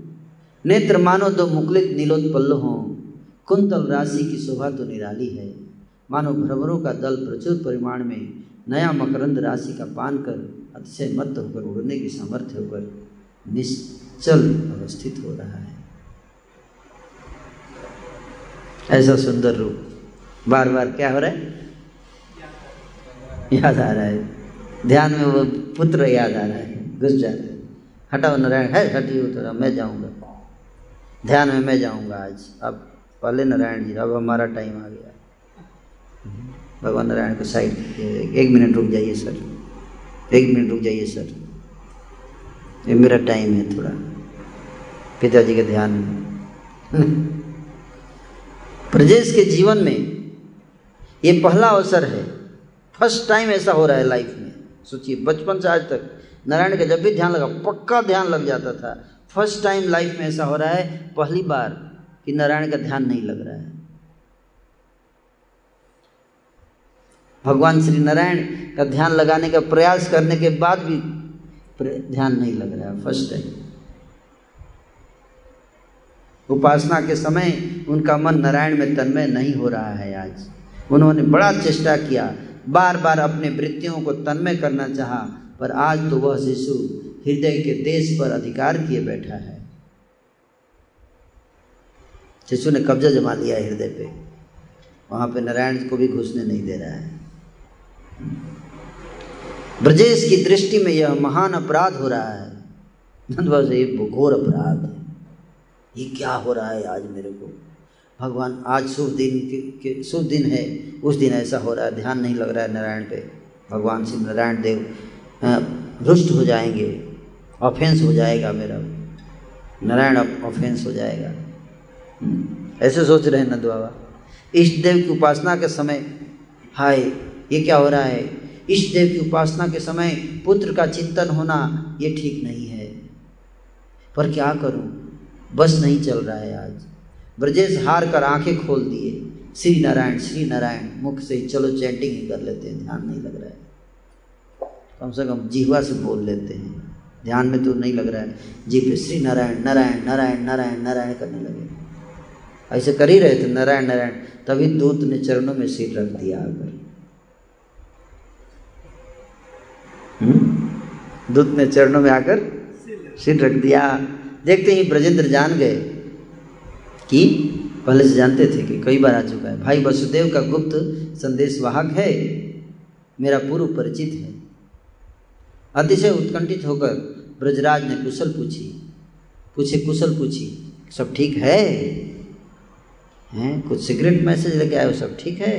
नेत्र मानो दो मुकलित नीलोत्पल्ल हों। कुंतल राशि की शोभा तो निराली है। मानो भ्रमरों का दल प्रचुर परिमाण में नया मकरंद राशि का पान कर, अतिशय मत होकर उड़ने की सामर्थ्य होकर निश्चल अवस्थित हो रहा है। ऐसा सुंदर रूप। बार बार क्या हो रहा है? याद आ रहा है। ध्यान में वो पुत्र याद आ रहा है। घुस जा रहा है। हटाओ नारायण। है हटिए तो मैं जाऊँगा। ध्यान में मैं जाऊँगा आज। अब पहले नारायण जी, अब हमारा टाइम आ गया। भगवान नारायण को साइड एक मिनट रुक जाइए, सर। एक मिनट रुक जाइए, सर। ये मेरा टाइम है थोड़ा। पिताजी के ध्यान में। ब्रजेश के जीवन में ये पहला अवसर है। फ़र्स्ट टाइम ऐसा हो रहा है लाइफ में। सोचिए, बचपन से आज तक। नारायण का जब भी ध्यान लगा, पक्का ध्यान लग जाता था। फ़र्स्ट टाइम लाइफ में ऐसा हो रहा है, पहली बार कि नारायण का ध्यान नहीं लग रहा है। भगवान श्री नारायण का ध्यान लगाने का प्रयास करने के बाद भी ध्यान नहीं लग रहा, फ़र्स्ट टाइम उपासना के समय उनका मन नारायण में तन्मय नहीं हो रहा है आज। उन्होंने बड़ा चेष्टा किया बार बार अपने वृत्तियों को तन्मय करना चाहा, पर आज तो वह शिशु हृदय के देश पर अधिकार किए बैठा है। शिशु ने कब्जा जमा लिया हृदय पे। वहाँ पे नारायण को भी घुसने नहीं दे रहा है। ब्रजेश की दृष्टि में यह महान अपराध हो रहा है। नंदबाबू से ये घोर अपराध है। ये क्या हो रहा है आज मेरे को? भगवान आज शुभ दिन के, शुभ दिन है। उस दिन ऐसा हो रहा है ध्यान नहीं लग रहा है नारायण पे। भगवान श्री नारायण देव रुष्ट हो जाएँगे। ऑफेंस हो जाएगा मेरा। नारायण ऑफेंस हो जाएगा। ऐसे सोच रहे हैं नंद बाबा इष्ट देव की उपासना के समय हाय ये क्या हो रहा है? इष्ट देव की उपासना के समय पुत्र का चिंतन होना ये ठीक नहीं है। पर क्या करूँ? बस नहीं चल रहा है आज। ब्रजेश हार कर आँखें खोल दिए। श्री नारायण श्री नारायण, मुख से चलो चैंटिंग ही कर लेते हैं, ध्यान नहीं लग रहा है। कम से कम जीवा से बोल लेते हैं। ध्यान में तो नहीं लग रहा है। जी पे श्री नारायण नारायण नारायण नारायण नारायण करने लगे। ऐसे कर ही रहे थे, नारायण नारायण, तभी दूत ने चरणों में सिर रख दिया आकर। दूत ने चरणों में आकर सिर रख दिया। देखते ही ब्रजेंद्र जान गए कि पहले से जानते थे कि कई बार आ चुका है। भाई वसुदेव का गुप्त संदेश वाहक है, मेरा पूर्व परिचित है। अतिशय उत्कंठित होकर ब्रजराज ने कुशल पूछी, पूछे, कुशल पूछी, सब ठीक है? हैं? कुछ सिगरेट मैसेज लेके आए सब ठीक है?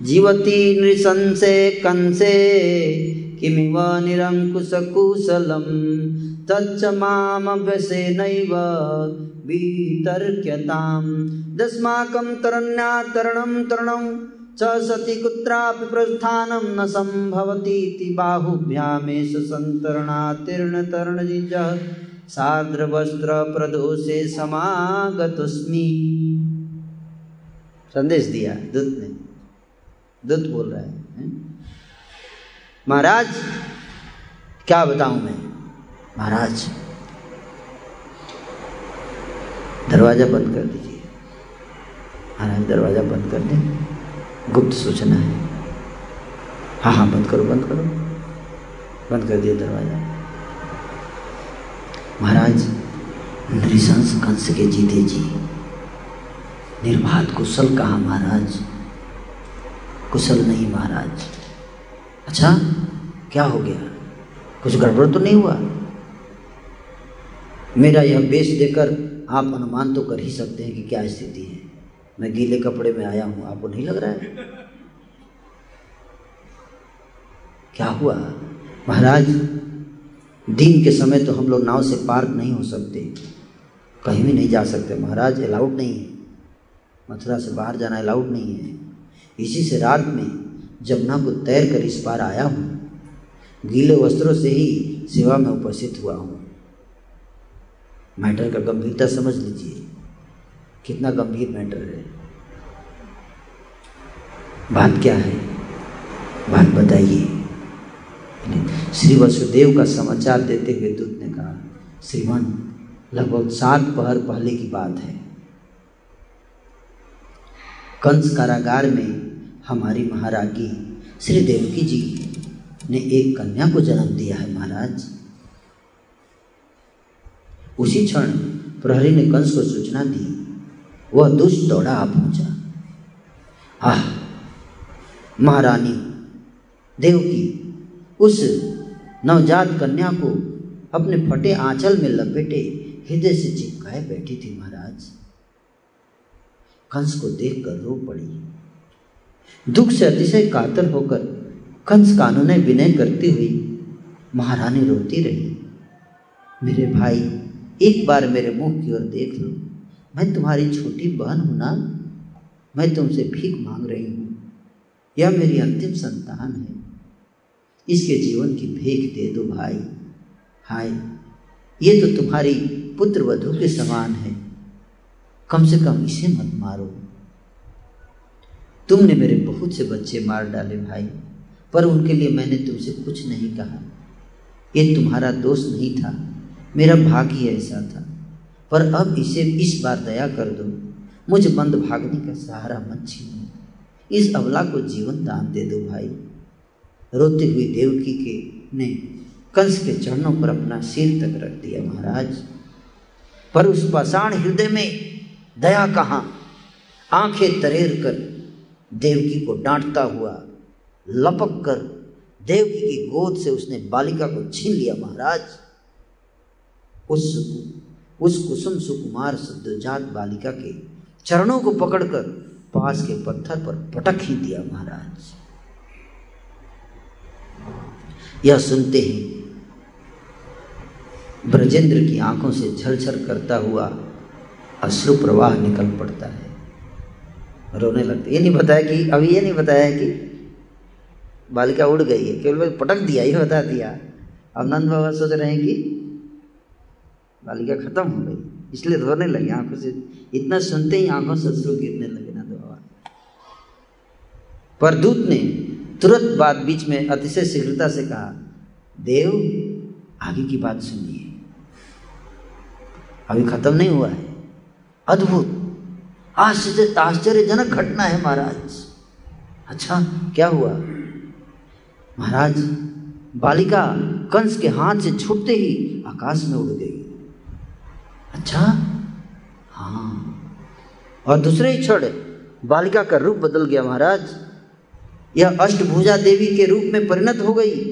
जीवती नृशंसे कंसे किमिव निरंकुश कुशलम तच्च मामभ्यसे नैव वितर्क्यताम। दस्माकं तरण्या तरणं च सति कुत्रापि प्रस्थानं न सम्भवतीति बाहुभ्यामेष सन्तरणातीर्णतरणजिजः। सार्द्रवस्त्रप्रदोषे समागतोऽस्मि संदेश दिया दूत ने। दूत बोल रहा है, है? महाराज, क्या बताऊँ मैं? महाराज, दरवाज़ा बंद कर दीजिए। महाराज, दरवाज़ा बंद कर दें। गुप्त सूचना है। हाँ हाँ बंद करो बंद करो। बंद कर दिया दरवाज़ा। महाराज, नृशंस कंस के जीते जी, निर्बाध कुशल कहा महाराज। कुशल नहीं महाराज। अच्छा क्या हो गया? कुछ गड़बड़ तो नहीं हुआ? मेरा यह बेश देकर आप अनुमान तो कर ही सकते हैं कि क्या स्थिति है। मैं गीले कपड़े में आया हूँ, आपको नहीं लग रहा है? क्या हुआ? महाराज, दिन के समय तो हम लोग नाव से पार नहीं हो सकते। कहीं भी नहीं जा सकते। महाराज अलाउड नहीं है। मथुरा से बाहर जाना अलाउड नहीं है। इसी से रात में जमुना को तैर कर इस पार आया हूँ, गीले वस्त्रों से ही सेवा में उपस्थित हुआ हूँ। मैटर का गंभीरता समझ लीजिए। कितना गंभीर मैटर है। बात क्या है? बात बताइए। श्री वसुदेव का समाचार देते हुए दूत ने कहा, श्रीमान, लगभग सात पहर पहले की बात है। कंस कारागार में हमारी महारागी श्री देवकी जी ने एक कन्या को जन्म दिया है, महाराज। उसी क्षण प्रहरी ने कंस को सूचना दी, वह दुष्ट दौड़ा आ पहुँचा। आह, महारानी, देवकी, उस नवजात कन्या को अपने फटे आंचल में लपेटे हृदय से चिपकाए बैठी थी, महाराज। कंस को देखकर रो पड़ी। दुख से अतिशय कातर होकर कंस कानून विनय करती हुई महारानी रोती रही। मेरे भाई, एक बार मेरे मुँह की ओर देख लो। मैं तुम्हारी छोटी बहन हूँ ना? मैं तुमसे भीख मांग रही हूँ। यह मेरी अंतिम संतान है। इसके जीवन की भीख दे दो भाई। हाय, ये तो तुम्हारी पुत्र वधु के समान है। कम से कम इसे मत मारो। तुमने मेरे बहुत से बच्चे मार डाले भाई, पर उनके लिए मैंने तुमसे कुछ नहीं कहा। ये तुम्हारा दोष नहीं था, मेरा भाग्य ऐसा था। पर अब इसे इस बार दया कर दो, मुझ बंद भागने का सहारा मत छीनो। इस अबला को जीवन दान दे दो भाई। रोते हुए देवकी के ने कंस के चरणों पर अपना सिर तक रख दिया महाराज। पर उस पाषाण हृदय में दया कहाँ? आँखें तरेर कर देवकी को डांटता हुआ लपक कर देवकी की गोद से उसने बालिका को छीन लिया महाराज। उस उस कुसुम सुकुमार सद्यजात बालिका के चरणों को पकड़कर पास के पत्थर पर पटक ही दिया महाराज। यह सुनते ही ब्रजेंद्र की आँखों से झलझल करता हुआ अश्रु प्रवाह निकल पड़ता है। रोने लगते ये नहीं बताया कि, अभी ये नहीं बताया कि बालिका उड़ गई है, केवल पटक दिया, ये बता दिया। अब नंद बाबा सोच रहे हैं कि बालिका खत्म हो गई, इसलिए रोने लगे आँखों से। इतना सुनते ही आँखों से अश्रु गिरने लगे नंद बाबा। पर दूत ने तुरंत बात बीच में अतिशय शीघ्रता से कहा, देव, आगे की बात सुनिए। अभी खत्म नहीं हुआ है। अद्भुत। आश्चर्य आश्चर्यजनक घटना है महाराज। अच्छा क्या हुआ? महाराज, बालिका कंस के हाथ से छूटते ही आकाश में उड़ गई। अच्छा? हाँ। और दूसरे ही क्षण बालिका का रूप बदल गया महाराज। यह अष्टभुजा देवी के रूप में परिणत हो गई।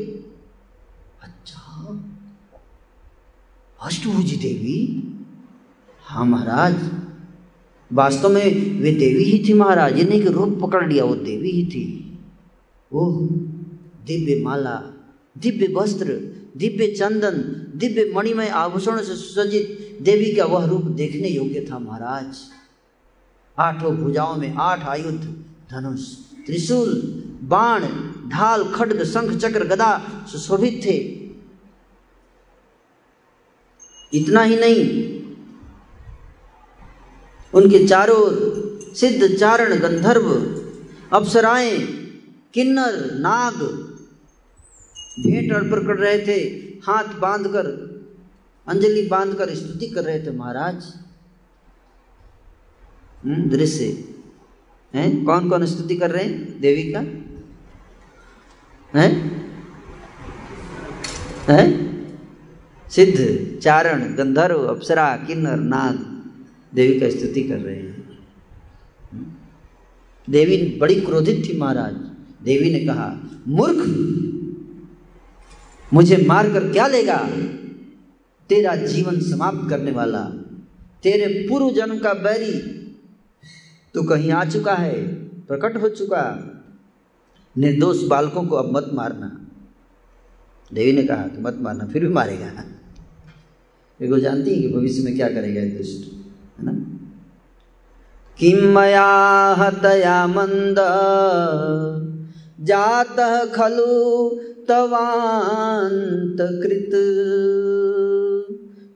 अच्छा। अष्टभुजी देवी? हाँ महाराज। वास्तव में वे देवी ही थी महाराज ये कि रूप पकड़ लिया, वो देवी ही थी। ओह दिव्य माला, दिव्य वस्त्र, दिव्य चंदन, दिव्य मणिमय आभूषण से सुसज्जित देवी का वह रूप देखने योग्य था महाराज। आठों भुजाओं में आठ आयुध, धनुष, त्रिशूल, बाण, ढाल, खड्ग, शंख, चक्र, गदा सुशोभित थे। इतना ही नहीं उनके चारों सिद्ध चारण गंधर्व अप्सराएँ किन्नर नाग भेंट अर्पण कर रहे थे हाथ बांधकर अंजलि बांधकर स्तुति कर रहे थे महाराज। हम्म, दृश्य। हैं? कौन कौन स्तुति कर रहे हैं? देवी का? हैं? हैं? सिद्ध चारण गंधर्व अप्सरा किन्नर नाग। देवी का स्तुति कर रहे हैं। हम्म, देवी बड़ी क्रोधित थी महाराज। देवी ने कहा मूर्ख मुझे मारकर क्या लेगा? तेरा जीवन समाप्त करने वाला तेरे पूर्व जन्म का बैरी तो कहीं आ चुका है प्रकट हो चुका। निर्दोष बालकों को अब मत मारना। देवी ने कहा कि मत मारना फिर भी मारेगा। वो जानती है कि भविष्य में क्या करेगा दुष्ट। मया हतया मंद जातः खलु तवान्तकृत्।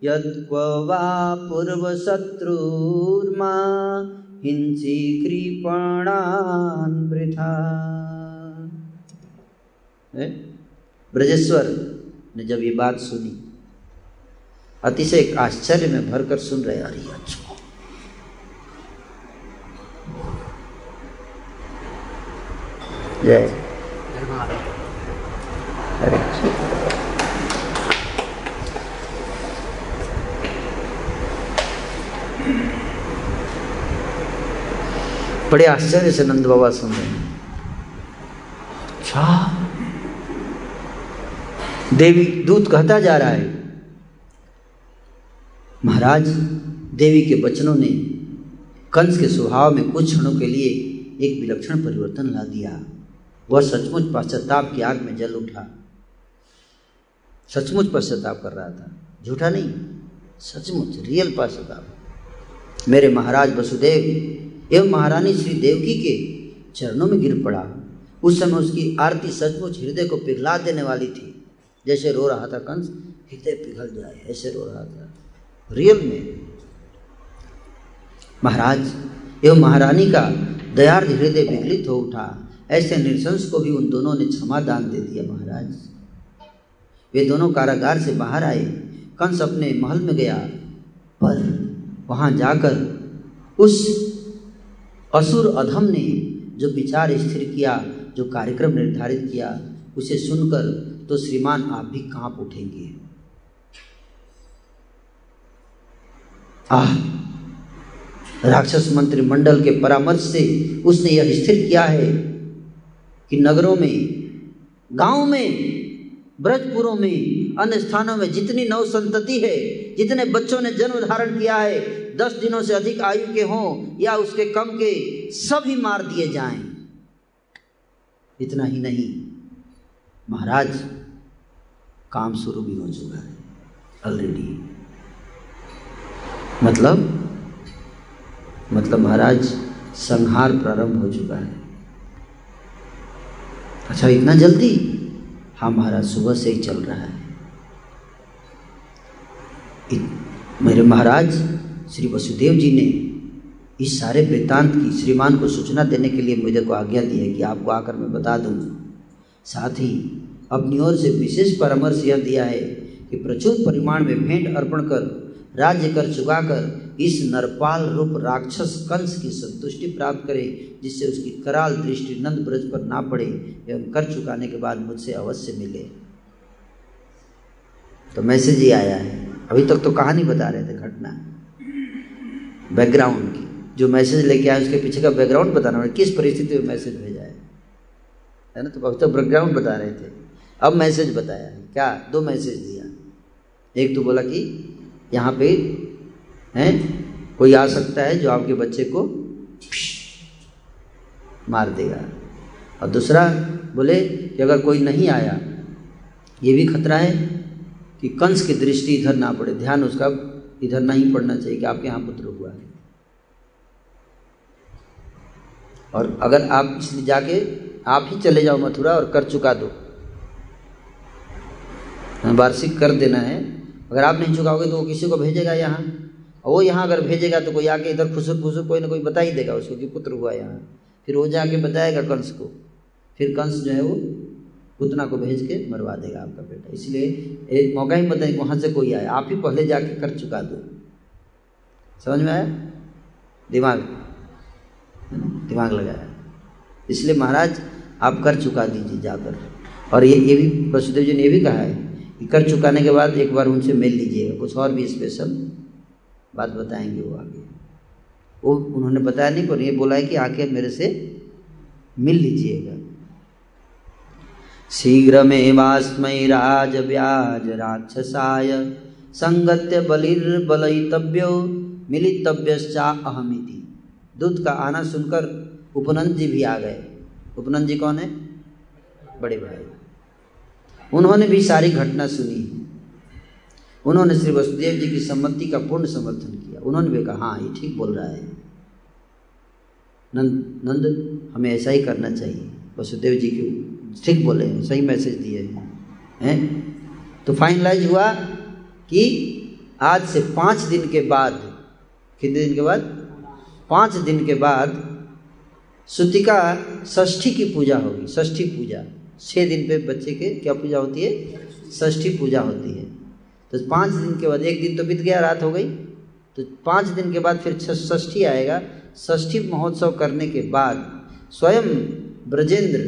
यत्क्व वा पूर्वशत्रुर्मा, हिंसी कृपणान् वृथा ब्रजेश्वर, ने जब ये बात सुनी, अतिशय आश्चर्य में भरकर सुन रहे, अरे अच्छा। जय हरे बड़े आश्चर्य से नंद बाबा सुन रहे हैं। अच्छा। देवी दूत कहता जा रहा है महाराज देवी के बचनों ने कंस के स्वभाव में कुछ क्षणों के लिए एक विलक्षण परिवर्तन ला दिया। वह सचमुच पश्चाताप की आग में जल उठा। सचमुच पश्चाताप कर रहा था। झूठा नहीं, सचमुच रियल पश्चाताप। मेरे महाराज वसुदेव एवं महारानी श्री देवकी के चरणों में गिर पड़ा। उस समय उसकी आरती सचमुच हृदय को पिघला देने वाली थी। जैसे रो रहा था कंस, हृदय पिघल जाए, ऐसे रो रहा था। रियल में। महाराज एवं महारानी का दयार्थ हृदय विगलित हो उठा। ऐसे निरसंस को भी उन दोनों ने क्षमा दान दे दिया महाराज। वे दोनों कारागार से बाहर आए, कंस अपने महल में गया, पर वहाँ जाकर उस असुर अधम ने जो विचार स्थिर किया, जो कार्यक्रम निर्धारित किया, उसे सुनकर तो श्रीमान आप भी काँप उठेंगे। आह, राक्षस मंत्रिमंडल के परामर्श से उसने यह स्थिर किया है कि नगरों में, गाँव में, ब्रजपुरों में, अन्य स्थानों में जितनी नव संतति है, जितने बच्चों ने जन्म धारण किया है, दस दिनों से अधिक आयु के हों या उसके कम के, सभी मार दिए जाएँ। इतना ही नहीं, महाराज, काम शुरू भी हो चुका है ऑलरेडी मतलब मतलब महाराज, संहार प्रारंभ हो चुका है। अच्छा इतना जल्दी? हाँ महाराज, सुबह से ही चल रहा है। मेरे महाराज, श्री वसुदेव जी ने इस सारे वृत्तांत की, श्रीमान को सूचना देने के लिए मुझे को आज्ञा दी है कि आपको आकर मैं बता दूँ। साथ ही अपनी ओर से विशेष परामर्श यह दिया है कि प्रचुर परिमाण में भेंट अर्पण कर, राज्य कर चुकाकर इस नरपाल रूप राक्षस कंस की संतुष्टि प्राप्त करे, जिससे उसकी कराल दृष्टि नंद ब्रज पर ना पड़े एवं कर चुकाने के बाद मुझसे अवश्य मिले। तो मैसेज ही आया है। अभी तक तो कहानी बता रहे थे घटना। बैकग्राउंड की। जो मैसेज लेके आए, उसके पीछे का बैकग्राउंड बताना किस परिस्थिति में मैसेज भेजा है? है ना? तो अभी तक बैकग्राउंड बता रहे थे। अब मैसेज बताया क्या? दो मैसेज दिया। एक तो बोला कि यहाँ पे हैं? कोई आ सकता है जो आपके बच्चे को मार देगा। और दूसरा बोले कि अगर कोई नहीं आया, ये भी खतरा है कि कंस की दृष्टि इधर ना पड़े। ध्यान उसका इधर नहीं पड़ना चाहिए कि आपके यहाँ पुत्र हुआ है। और अगर आप इसलिए जाके आप ही चले जाओ मथुरा और कर चुका दो। वार्षिक कर देना है। अगर आप नहीं चुकाओगे तो वो किसी को भेजेगा यहाँ। वो यहाँ अगर भेजेगा तो कोई आके इधर खुशुर खुशुर कोई ना कोई बता ही देगा उसको कि पुत्र हुआ यहाँ। फिर वो जाके बताएगा कंस को। फिर कंस जो है वो पुतना को भेज के मरवा देगा आपका बेटा। इसलिए एक मौका ही बताए वहाँ से कोई आए। आप ही पहले जाके कर चुका दो। समझ में आया? दिमाग। दिमाग लगाया। इसलिए महाराज, आप कर चुका दीजिए जाकर। और ये ये भी वसुदेव जी ने भी कहा है कि कर चुकाने के बाद एक बार उनसे मिल लीजिएगा। कुछ और भी स्पेशल बात बताएँगे वो आगे। वो उन्होंने बताया नहीं, पर ये बोला है कि आके मेरे से मिल लीजिएगा। शीघ्र में वास्मय राज व्याज राक्षसाय संगत्य बलिर्बलितव्यो मिलितव्यश्चा अहमिति। दूत का आना सुनकर उपनंद जी भी आ गए। उपनंद जी कौन है? बड़े भाई। उन्होंने भी सारी घटना सुनी। उन्होंने श्री वसुदेव जी की सम्मति का पूर्ण समर्थन किया। उन्होंने भी कहा हाँ ये ठीक बोल रहा है। नंद नंद, हमें ऐसा ही करना चाहिए। वसुदेव जी की ठीक बोले हैं, सही मैसेज दिए हैं हैं? तो फाइनलाइज हुआ कि आज से पाँच दिन के बाद, कितने दिन के बाद? पाँच दिन के बाद सुतिका षष्ठी की पूजा होगी, षष्ठी पूजा। छः दिन पे बच्चे के क्या पूजा होती है? षष्ठी पूजा होती है। तो पाँच दिन के बाद, एक दिन तो बीत गया, रात हो गई। तो पाँच दिन के बाद फिर षष्ठी आएगा। षष्ठी महोत्सव करने के बाद स्वयं ब्रजेंद्र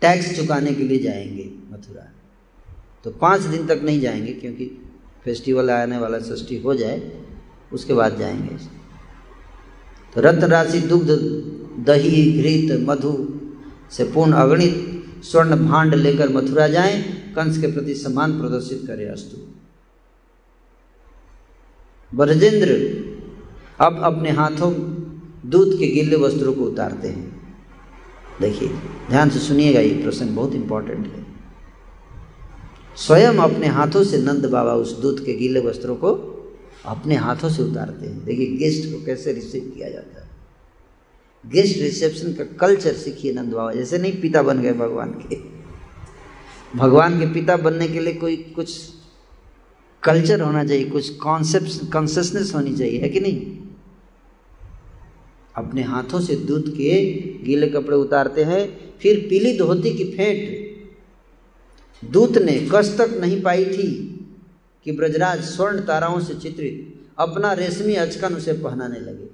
टैक्स चुकाने के लिए जाएँगे मथुरा। तो पाँच दिन तक नहीं जाएँगे, क्योंकि फेस्टिवल आने वाला षष्ठी हो जाए, उसके बाद जाएँगे। तो रत्न राशि, दुग्ध, दही, घृत, मधु से पूर्ण अगणित स्वर्ण भांड लेकर मथुरा जाएँ। कंस के प्रति सम्मान प्रदर्शित करे अस्तु। ब्रजेंद्र अब अपने हाथों दूध के गिल्ले वस्त्रों को उतारते हैं। देखिए, ध्यान से सुनिएगा, ये प्रसंग बहुत इंपॉर्टेंट है। स्वयं अपने हाथों से नंद बाबा उस दूध के गीले वस्त्रों को अपने हाथों से उतारते हैं। देखिए गेस्ट को कैसे रिसीव किया जाता है। गेस्ट रिसेप्शन का कल्चर सीखिए नंद बाबा, जैसे नहीं पिता बन गए भगवान के। भगवान के पिता बनने के लिए कोई कुछ कल्चर होना चाहिए, कुछ कॉन्सेप्ट कॉन्सियसनेस होनी चाहिए, है कि नहीं? अपने हाथों से दूध के गीले कपड़े उतारते हैं, फिर पीली धोती की फेंट। दूत ने कस तक नहीं पाई थी कि ब्रजराज स्वर्ण ताराओं से चित्रित, अपना रेशमी अचकन उसे पहनाने लगे।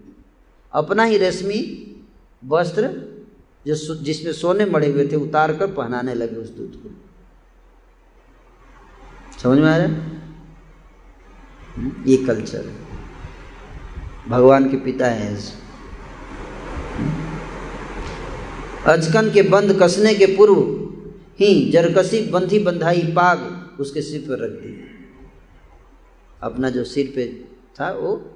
अपना ही रेशमी वस्त्र जो जिसमें सोने मड़े हुए थे उतार कर पहनाने लगे उस दूध को। समझ में आ रहा है? ये कल्चर भगवान के पिता है। अजकन के बंद कसने के पूर्व ही जरकसी बंधी बंधाई पाग उसके सिर पर रख दी। अपना जो सिर पे था, वो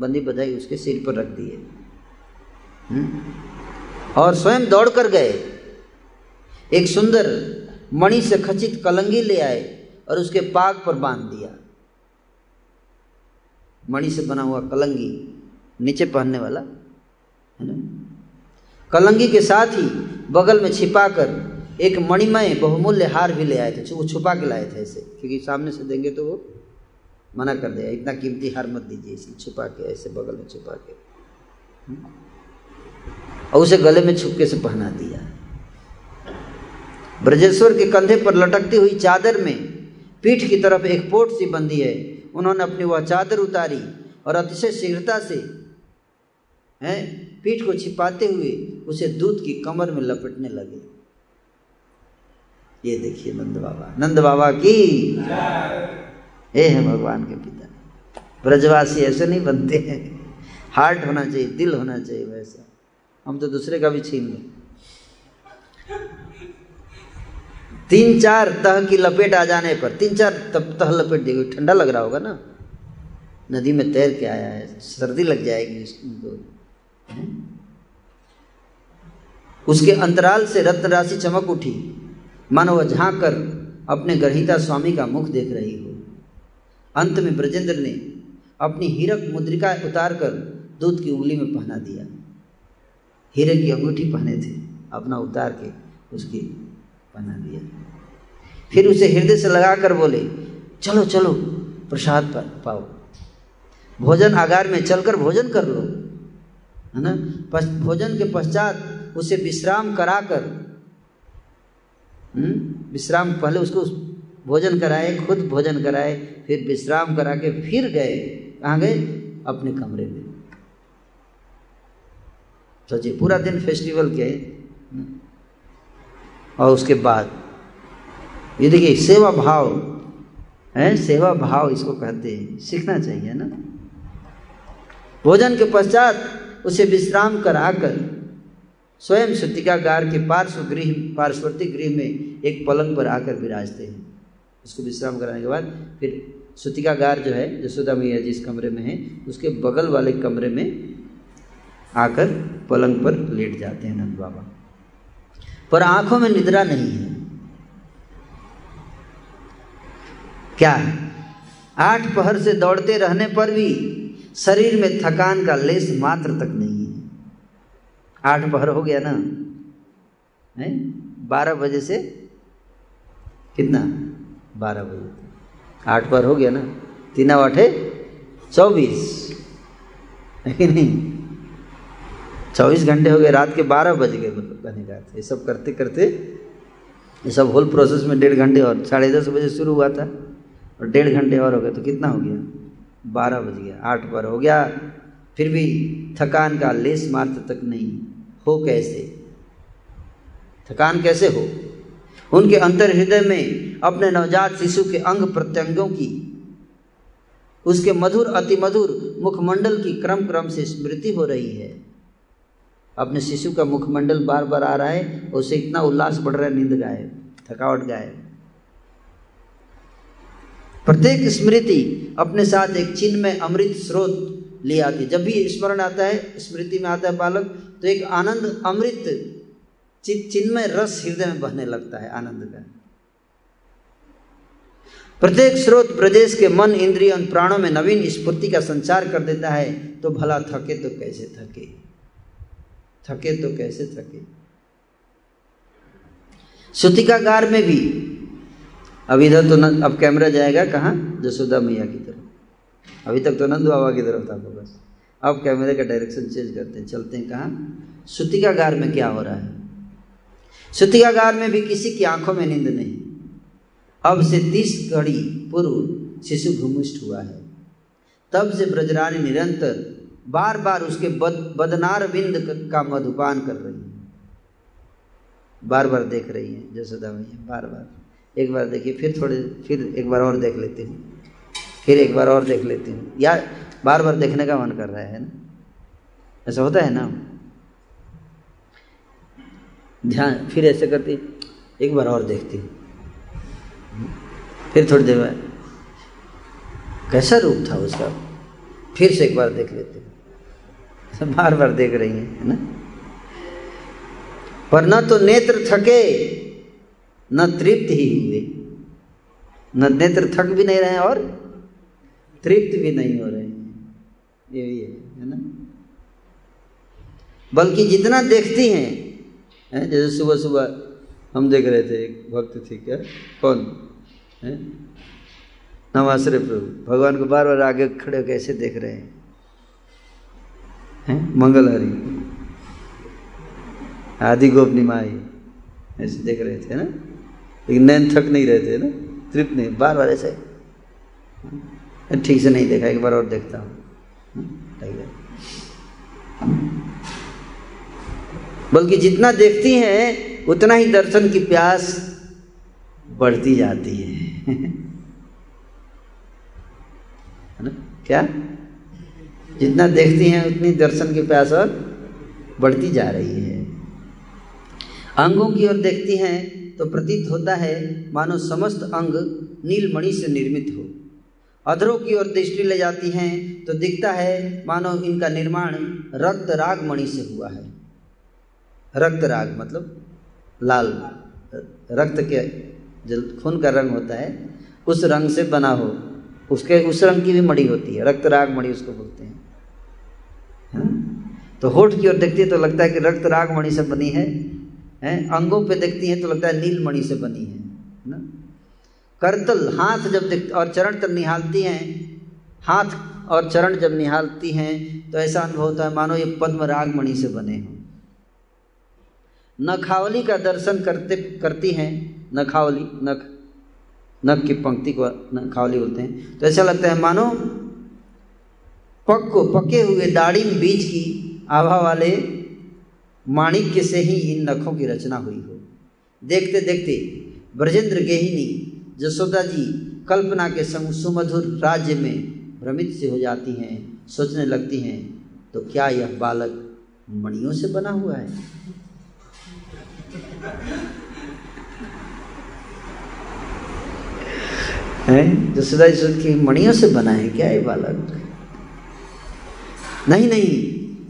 बंदी बधाई उसके सिर पर रख दिए। हम्म। और स्वयं दौड़ कर गए। एक सुंदर मणि से खचित कलंगी ले आए। और उसके पाग पर बाँध दिया। मणि से बना हुआ कलंगी नीचे पहनने वाला, है ना? कलंगी के साथ ही बगल में छिपाकर एक मणिमय बहुमूल्य हार भी ले आए थे। वो छुपा के लाए थे ऐसे, क्योंकि सामने से देंगे तो वो मना कर देगा। इतना कीमती हार मत दीजिए इसे, छुपा के, ऐसे बगल में छुपा के। और उसे गले में छुपके से पहना दिया। ब्रजेश्वर के कंधे पर लटकती हुई चादर में पीठ की तरफ़ एक पोट सी बंदी है। उन्होंने अपनी वह चादर उतारी और अतिशय शीघ्रता से, हैं, पीठ को छिपाते हुए उसे दूध की कमर में लपटने लगे। ये देखिए नंद बाबा। नंद बाबा की ये है भगवान के पिता। ब्रजवासी ऐसे नहीं बनते हैं। हार्ट होना चाहिए, दिल होना चाहिए वैसा। हम तो दूसरे का भी छीन लें। तीन चार तह की लपेट आ जाने पर तीन चार तब तह लपेट देगी, ठंडा लग रहा होगा ना? नदी में तैर के आया है, सर्दी लग जाएगी उसको उसके अंतराल से रत्न राशि चमक उठी। मानो वह झाँक कर अपने ग्रहिता स्वामी का मुख देख रही हो। अंत में ब्रजेंद्र ने अपनी हीरक मुद्रिका उतार कर दूध की उंगली में पहना दिया। हीरे की अंगूठी पहने थे, अपना उतार के उसकी पहना दिया। फिर उसे हृदय से लगाकर बोले चलो चलो प्रसाद पाओ। भोजन आगार में चलकर भोजन कर लो। है ना? भोजन के पश्चात उसे विश्राम कराकर हम्म, विश्राम पहले उसको भोजन कराए खुद भोजन कराए फिर विश्राम करा के फिर गए। कहाँ गए? अपने कमरे में। सोचिए पूरा दिन फेस्टिवल के हम्म, और उसके बाद ये देखिए, सेवा भाव, है? सेवा भाव इसको कहते हैं। सीखना चाहिए ना। भोजन के पश्चात उसे विश्राम कराकर स्वयं गार के पार्श्व गृह, पार्श्वर्ती गृह में एक पलंग पर आकर विराजते हैं। उसको विश्राम कराने के बाद फिर गार जो है जसोदा मैया जिस कमरे में है, उसके बगल वाले कमरे में आकर पलंग पर लेट जाते हैं नंद बाबा। पर आँखों में निद्रा नहीं है। क्या है? आठ पहर से दौड़ते रहने पर भी शरीर में थकान का लेस मात्र तक नहीं है। आठ पहर हो गया ना? है? बारह बजे से कितना? बारह बजे आठ पहर हो गया ना? तीन आठे चौबीस। है नहीं? चौबीस घंटे हो गए, रात के बारह बज गए मतलब कहने का ये सब करते करते ये सब होल प्रोसेस में डेढ़ घंटे और साढ़े दस बजे शुरू हुआ था। और डेढ़ घंटे और हो गए तो कितना हो गया? बारह बज गया, आठ बार हो गया। फिर भी थकान का लेस मात्र तक नहीं। हो कैसे? थकान कैसे हो? उनके अंतर हृदय में अपने नवजात शिशु के अंग प्रत्यंगों की, उसके मधुर, अति मधुर मुखमंडल की क्रम क्रम से स्मृति हो रही है। अपने शिशु का मुखमंडल बार बार आ रहा है, उसे इतना उल्लास बढ़ रहा है, नींद गायब, थकावट गायब। प्रत्येक स्मृति अपने साथ एक चिन्ह में अमृत स्रोत ले आती जब भी स्मरण आता है, स्मृति में आता है बालक तो एक आनंद अमृत चिन्मय रस हृदय में बहने लगता है आनंद का। प्रत्येक स्रोत प्रदेश के मन, इंद्रिय और प्राणों में नवीन स्फूर्ति का संचार कर देता है। तो भला थके तो कैसे थके? थके तो कैसे थके? सुतिकागार में भी अब इधर तो न, अब कैमरा जाएगा कहाँ? जसोदा मैया की तरफ़। अभी तक तो नंद बाबा की तरफ़ था बस। अब कैमरे का डायरेक्शन चेंज करते हैं चलते हैं कहाँ? सुतिकागार में क्या हो रहा है? सुतिकागार में भी किसी की आँखों में नींद नहीं। अब से तीस घड़ी पूर्व शिशु भूमिष्ठ हुआ है। तब से ब्रजरानी निरंतर बार बार उसके बद, बदनार बिंद का मधुपान कर रही है। बार बार देख रही है जसोदा मैया बार बार एक बार देखिए, फिर थोड़े, फिर एक बार और देख लेती हूँ। फिर एक बार और देख लेती हूँ। या बार बार देखने का मन कर रहा है ना? ऐसा होता है ना? ध्यान, फिर ऐसे करती, एक बार और देखती हूँ। फिर थोड़ी देर बाद, कैसा रूप था उसका? फिर से एक बार देख लेती हूँ। बार बार देख रही है ना? पर न तो नेत्र थके। न तृप्त ही हुए। न नेत्र थक भी नहीं रहे और तृप्त भी नहीं हो रहे ये भी है है ना? बल्कि जितना देखती हैं, है? जैसे सुबह सुबह हम देख रहे थे, एक भक्त थे क्या? कौन? है? नमाश्रय प्रभु। भगवान को बार बार आगे खड़े कैसे देख रहे हैं। है? मंगलहरी आदि। गोपनी माई, ऐसे देख रहे थे ना? लेकिन नैन थक नहीं रहते ना? तृप्त नहीं। बार बार ऐसे। ठीक से नहीं देखा, एक बार और देखता हूँ। बल्कि जितना देखती हैं, उतना ही दर्शन की प्यास बढ़ती जाती है ना? क्या? जितना देखती हैं, उतनी दर्शन की प्यास और बढ़ती जा रही है। अंगों की ओर देखती हैं तो प्रतीत होता है, मानो समस्त अंग नीलमणि से निर्मित हो। अधरों की ओर दृष्टि ले जाती हैं तो दिखता है, मानो इनका निर्माण रक्त राग मणि से हुआ है। रक्त राग मतलब लाल, रक्त के जो खून का रंग होता है, उस रंग से बना हो। उसके, उस रंग की भी मणि होती है, रक्त राग मणि उसको बोलते हैं? तो होठ की ओर देखती है तो लगता है कि रक्त राग मणि से बनी है। हैं, अंगों पे देखती हैं तो लगता है नीलमणि से बनी है ना? करतल, हाथ जब देख, और चरण तब निहालती हैं, हाथ और चरण जब निहालती हैं तो ऐसा अनुभव होता है, मानो ये पद्म राग मणि से बने हों। नखावली का दर्शन करते, करती हैं, नखावली, नख नख की पंक्ति को, नखावली बोलते हैं तो ऐसा लगता है मानो पक को पके हुए दाढ़ी बीज की आभा वाले माणिक्य से ही इन नखों की रचना हुई हो। देखते देखते ब्रजेंद्र गेहिनी जसोदा जी कल्पना के संग सुमधुर राज्य में भ्रमित से हो जाती हैं, सोचने लगती हैं तो क्या यह बालक मणियों से बना हुआ है? हैं? जसोदा जी सोच की मणियों से बना है क्या ये बालक? नहीं नहीं,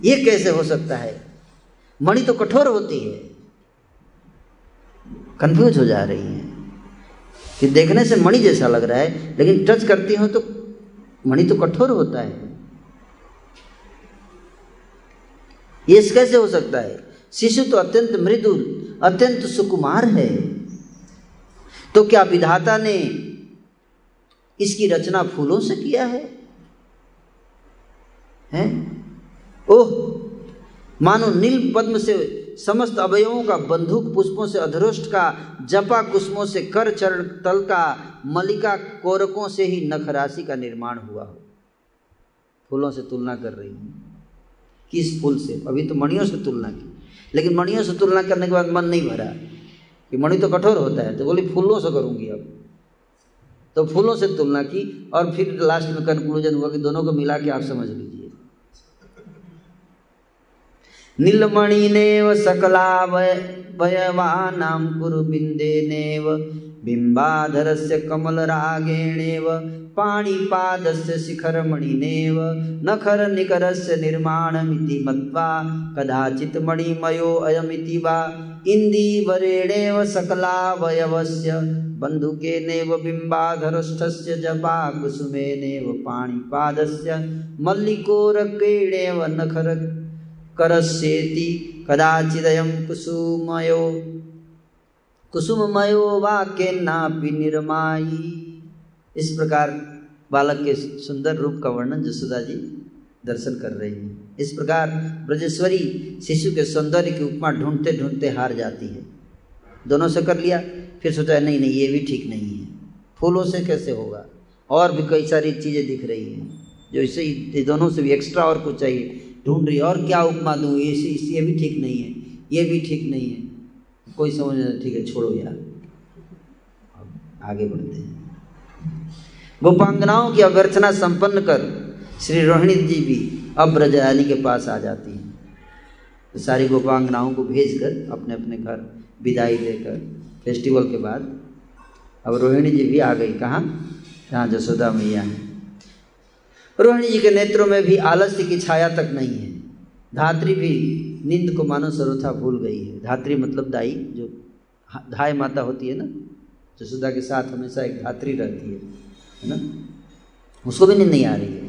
ये कैसे हो सकता है? मणि तो कठोर होती है। कंफ्यूज हो जा रही है। कि देखने से मणि जैसा लग रहा है, लेकिन टच करती हो तो मणि तो कठोर होता है। ये कैसे हो सकता है? शिशु तो अत्यंत मृदु, अत्यंत सुकुमार है। तो क्या विधाता ने इसकी रचना फूलों से किया है? हैं? ओह मानो नील पद्म से समस्त अवयवों का बंदूक पुष्पों से अधरुष्ट का, जपा कुसुमों से कर चरण तल का मलिका कोरकों से ही नख राशि का निर्माण हुआ हो। फूलों से तुलना कर रही हूँ। किस फूल से? अभी तो मणियों से तुलना की। लेकिन मणियों से तुलना करने के बाद मन नहीं भरा कि मणि तो कठोर होता है तो बोली फूलों से करूँगी अब। तो फूलों से तुलना की और फिर लास्ट में कंक्लूजन हुआ कि दोनों को मिला के आप समझ लीजिए नीलमणिनेव सकलावयवानां कुरुबिन्देनेव, बिम्बाधरस्य कमलरागेणेव, पाणिपादस्य शिखरमणिनेव, नखरनिकरस्य निर्माणमिति मत्वा कदाचित् मणिमयोऽयमिति वा, इन्दीवरेणेव सकलावयवस्य बन्धुकेनेव बिम्बाधरष्ठस्य जपा कुसुमेनेव पाणिपादस्य, मल्लिकोरकेणेव नखर करस्येति कदाचिदयं कुसुमयो। कुसुममयो वाक्यन्नापि निर्मायी। इस प्रकार बालक के सुंदर रूप का वर्णन जसोदा जी दर्शन कर रही हैं। इस प्रकार ब्रजेश्वरी शिशु के सौंदर्य की उपमा ढूंढते ढूंढते हार जाती है। दोनों से कर लिया, फिर सोचा है नहीं नहीं, ये भी ठीक नहीं है। फूलों से कैसे होगा? और भी कई सारी चीज़ें दिख रही हैं, जो इसे दोनों से भी एक्स्ट्रा और कुछ चाहिए। ढूंढ रही है, और क्या उपमा दूँ ये ये भी ठीक नहीं है, ये भी ठीक नहीं है। कोई समझ नहीं ठीक है, छोड़ो यार। आगे बढ़ते हैं। गोपांगनाओं की अभ्यर्थना संपन्न कर श्री रोहिणी जी भी अब ब्रजरानी के पास आ जाती हैं। तो सारी गोपांगनाओं को भेज कर अपने अपने घर विदाई लेकर फेस्टिवल के बाद अब रोहिणी जी भी आ गई। कहाँ? जहाँ जसोदा मैया हैं। रोहिणी जी के नेत्रों में भी आलस्य की छाया तक नहीं है। धात्री भी नींद को मानो सर्वथा भूल गई है। धात्री मतलब दाई, जो धाय माता होती है ना, जसोदा के साथ हमेशा एक धात्री रहती है है ना? उसको भी नींद नहीं आ रही है।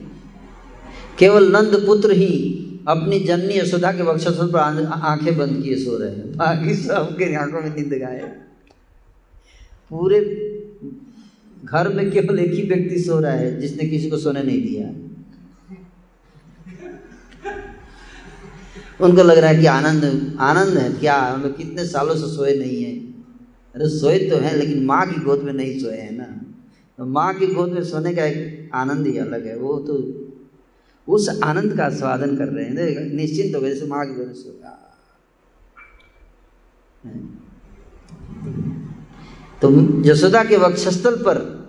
केवल नंद पुत्र ही अपनी जननी यशोदा के वक्षस्थल पर आँखें बंद किए सो रहे हैं। बाकी सबके आँखों में नींद गाए पूरे घर में केवल एक ही व्यक्ति सो रहा है, जिसने किसी को सोने नहीं दिया। उनको लग रहा है कि आनंद आनंद है, क्या हम कितने सालों से सोए नहीं है। अरे सोए तो हैं, लेकिन माँ की गोद में नहीं सोए हैं ना। तो माँ की गोद में सोने का एक आनंद ही अलग है, वो तो उस आनंद का स्वादन कर रहे हैं। निश्चिंत हो गए जैसे माँ की गोद में सो तो यशोदा के वक्षस्थल पर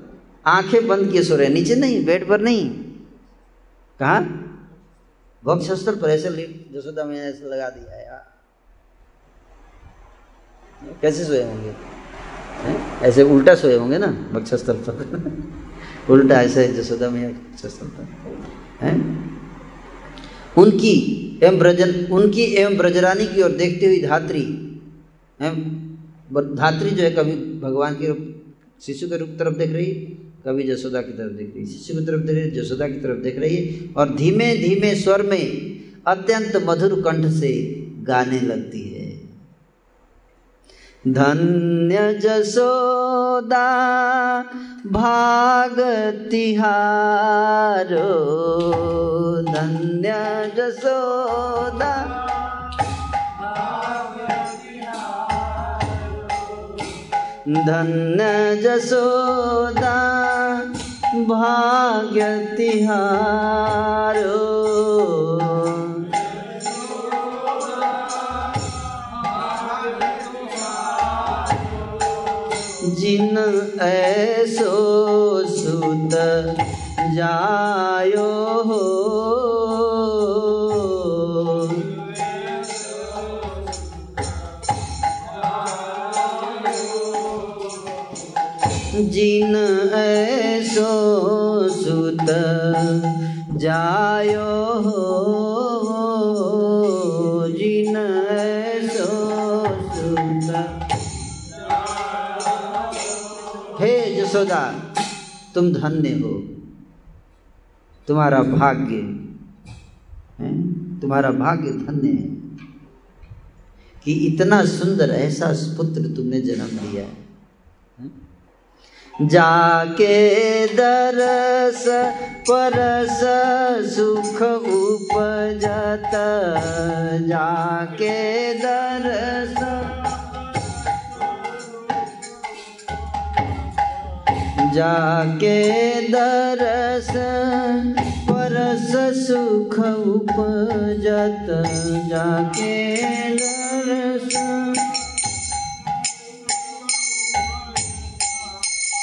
आँखें बंद किए सो रहे नीचे नहीं, बेड पर नहीं। कहा? वक्षस्थल पर ऐसे लेट यशोदा मैंने ऐसे लगा दिया यार। कैसे सोए होंगे? ऐसे उल्टा सोए होंगे ना, वक्षस्थल पर। उल्टा ऐसे जसोदा मैया वक्षस्थल पर। है? उनकी एवं ब्रजन, उनकी एवं ब्रजरानी की ओर देखते हुई धात्री धात्री जो है कभी भगवान की शिशु के रूप तरफ़ देख रही है, कभी जसोदा की तरफ़ देख रही है। शिशु की तरफ़ देख रही है, जसोदा की तरफ़ देख रही है। और धीमे धीमे स्वर में अत्यंत मधुर कंठ से गाने लगती है। धन्य जसोदा भाग तिहारो धन्य जसोदा धन्य जसोदा भाग्य तिहारो जिन ऐसो सुत जायो हो जिन ऐसो सुत जायो हो जिन ऐसो सुत। हे जसोदा तुम धन्य हो। तुम्हारा भाग्य, है? तुम्हारा भाग्य धन्य है कि इतना सुंदर ऐसा पुत्र तुमने जन्म दिया है? जाके दरस परस सुख उपजत। जाके दरस। जाके दरस परस सुख उपजत। जाके दरस।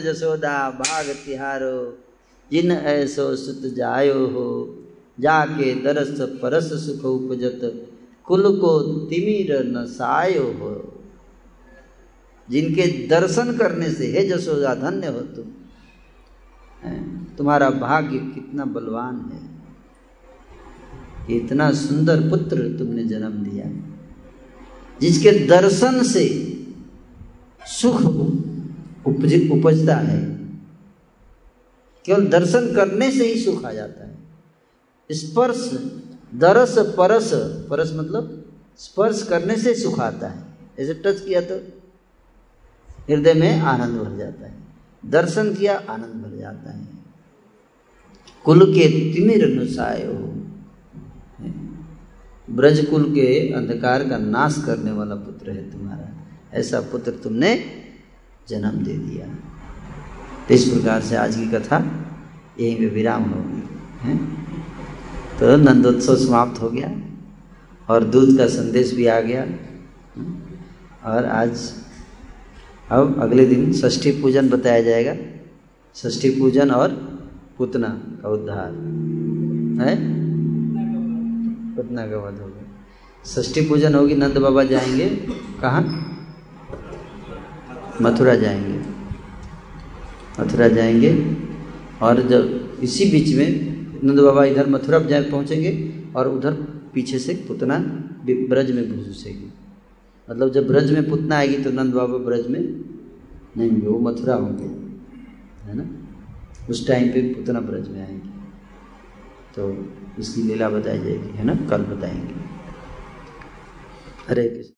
जसोदा भाग तिहारो। जिन ऐसो सुत जायो हो, जाके दरस परस सुख उपजत, कुल को तिमिर न सायो हो। जिनके दर्शन करने से हे जसोदा धन्य हो तुम। तुम्हारा भाग्य कितना बलवान है। इतना सुंदर पुत्र तुमने जन्म दिया। जिसके दर्शन से सुख उपज, उपजता है। केवल दर्शन करने से ही सुख आ जाता है। स्पर्श, दरस, परस परस मतलब स्पर्श करने से सुख आता है। ऐसे टच किया तो हृदय में आनंद भर जाता है। दर्शन किया, आनंद भर जाता है। कुल के तिमिर नुसायो ब्रज कुल के अंधकार का नाश करने वाला पुत्र है तुम्हारा। ऐसा पुत्र तुमने जन्म दे दिया। तो इस प्रकार से आज की कथा यहीं पे विराम होगी है? तो नंदोत्सव समाप्त हो गया और दूध का संदेश भी आ गया और आज अब अगले दिन षष्ठी पूजन बताया जाएगा। षष्ठी पूजन और पुतना का उद्धार, है? पुतना का वध होगा षष्ठी पूजन होगी, नंद बाबा जाएँगे, कहाँ? मथुरा जाएँगे। मथुरा जाएँगे और जब इसी बीच में नंद बाबा इधर मथुरा जाए पहुँचेंगे और उधर पीछे से पुतना ब्रज में घुसेगी मतलब जब ब्रज में पुतना आएगी तो नंद बाबा ब्रज में नहीं होंगे, वो मथुरा होंगे, है ना? उस टाइम पे पुतना ब्रज में आएँगे। तो इसकी लीला बताई जाएगी, है ना? कल बताएँगे। हरे कृष्ण।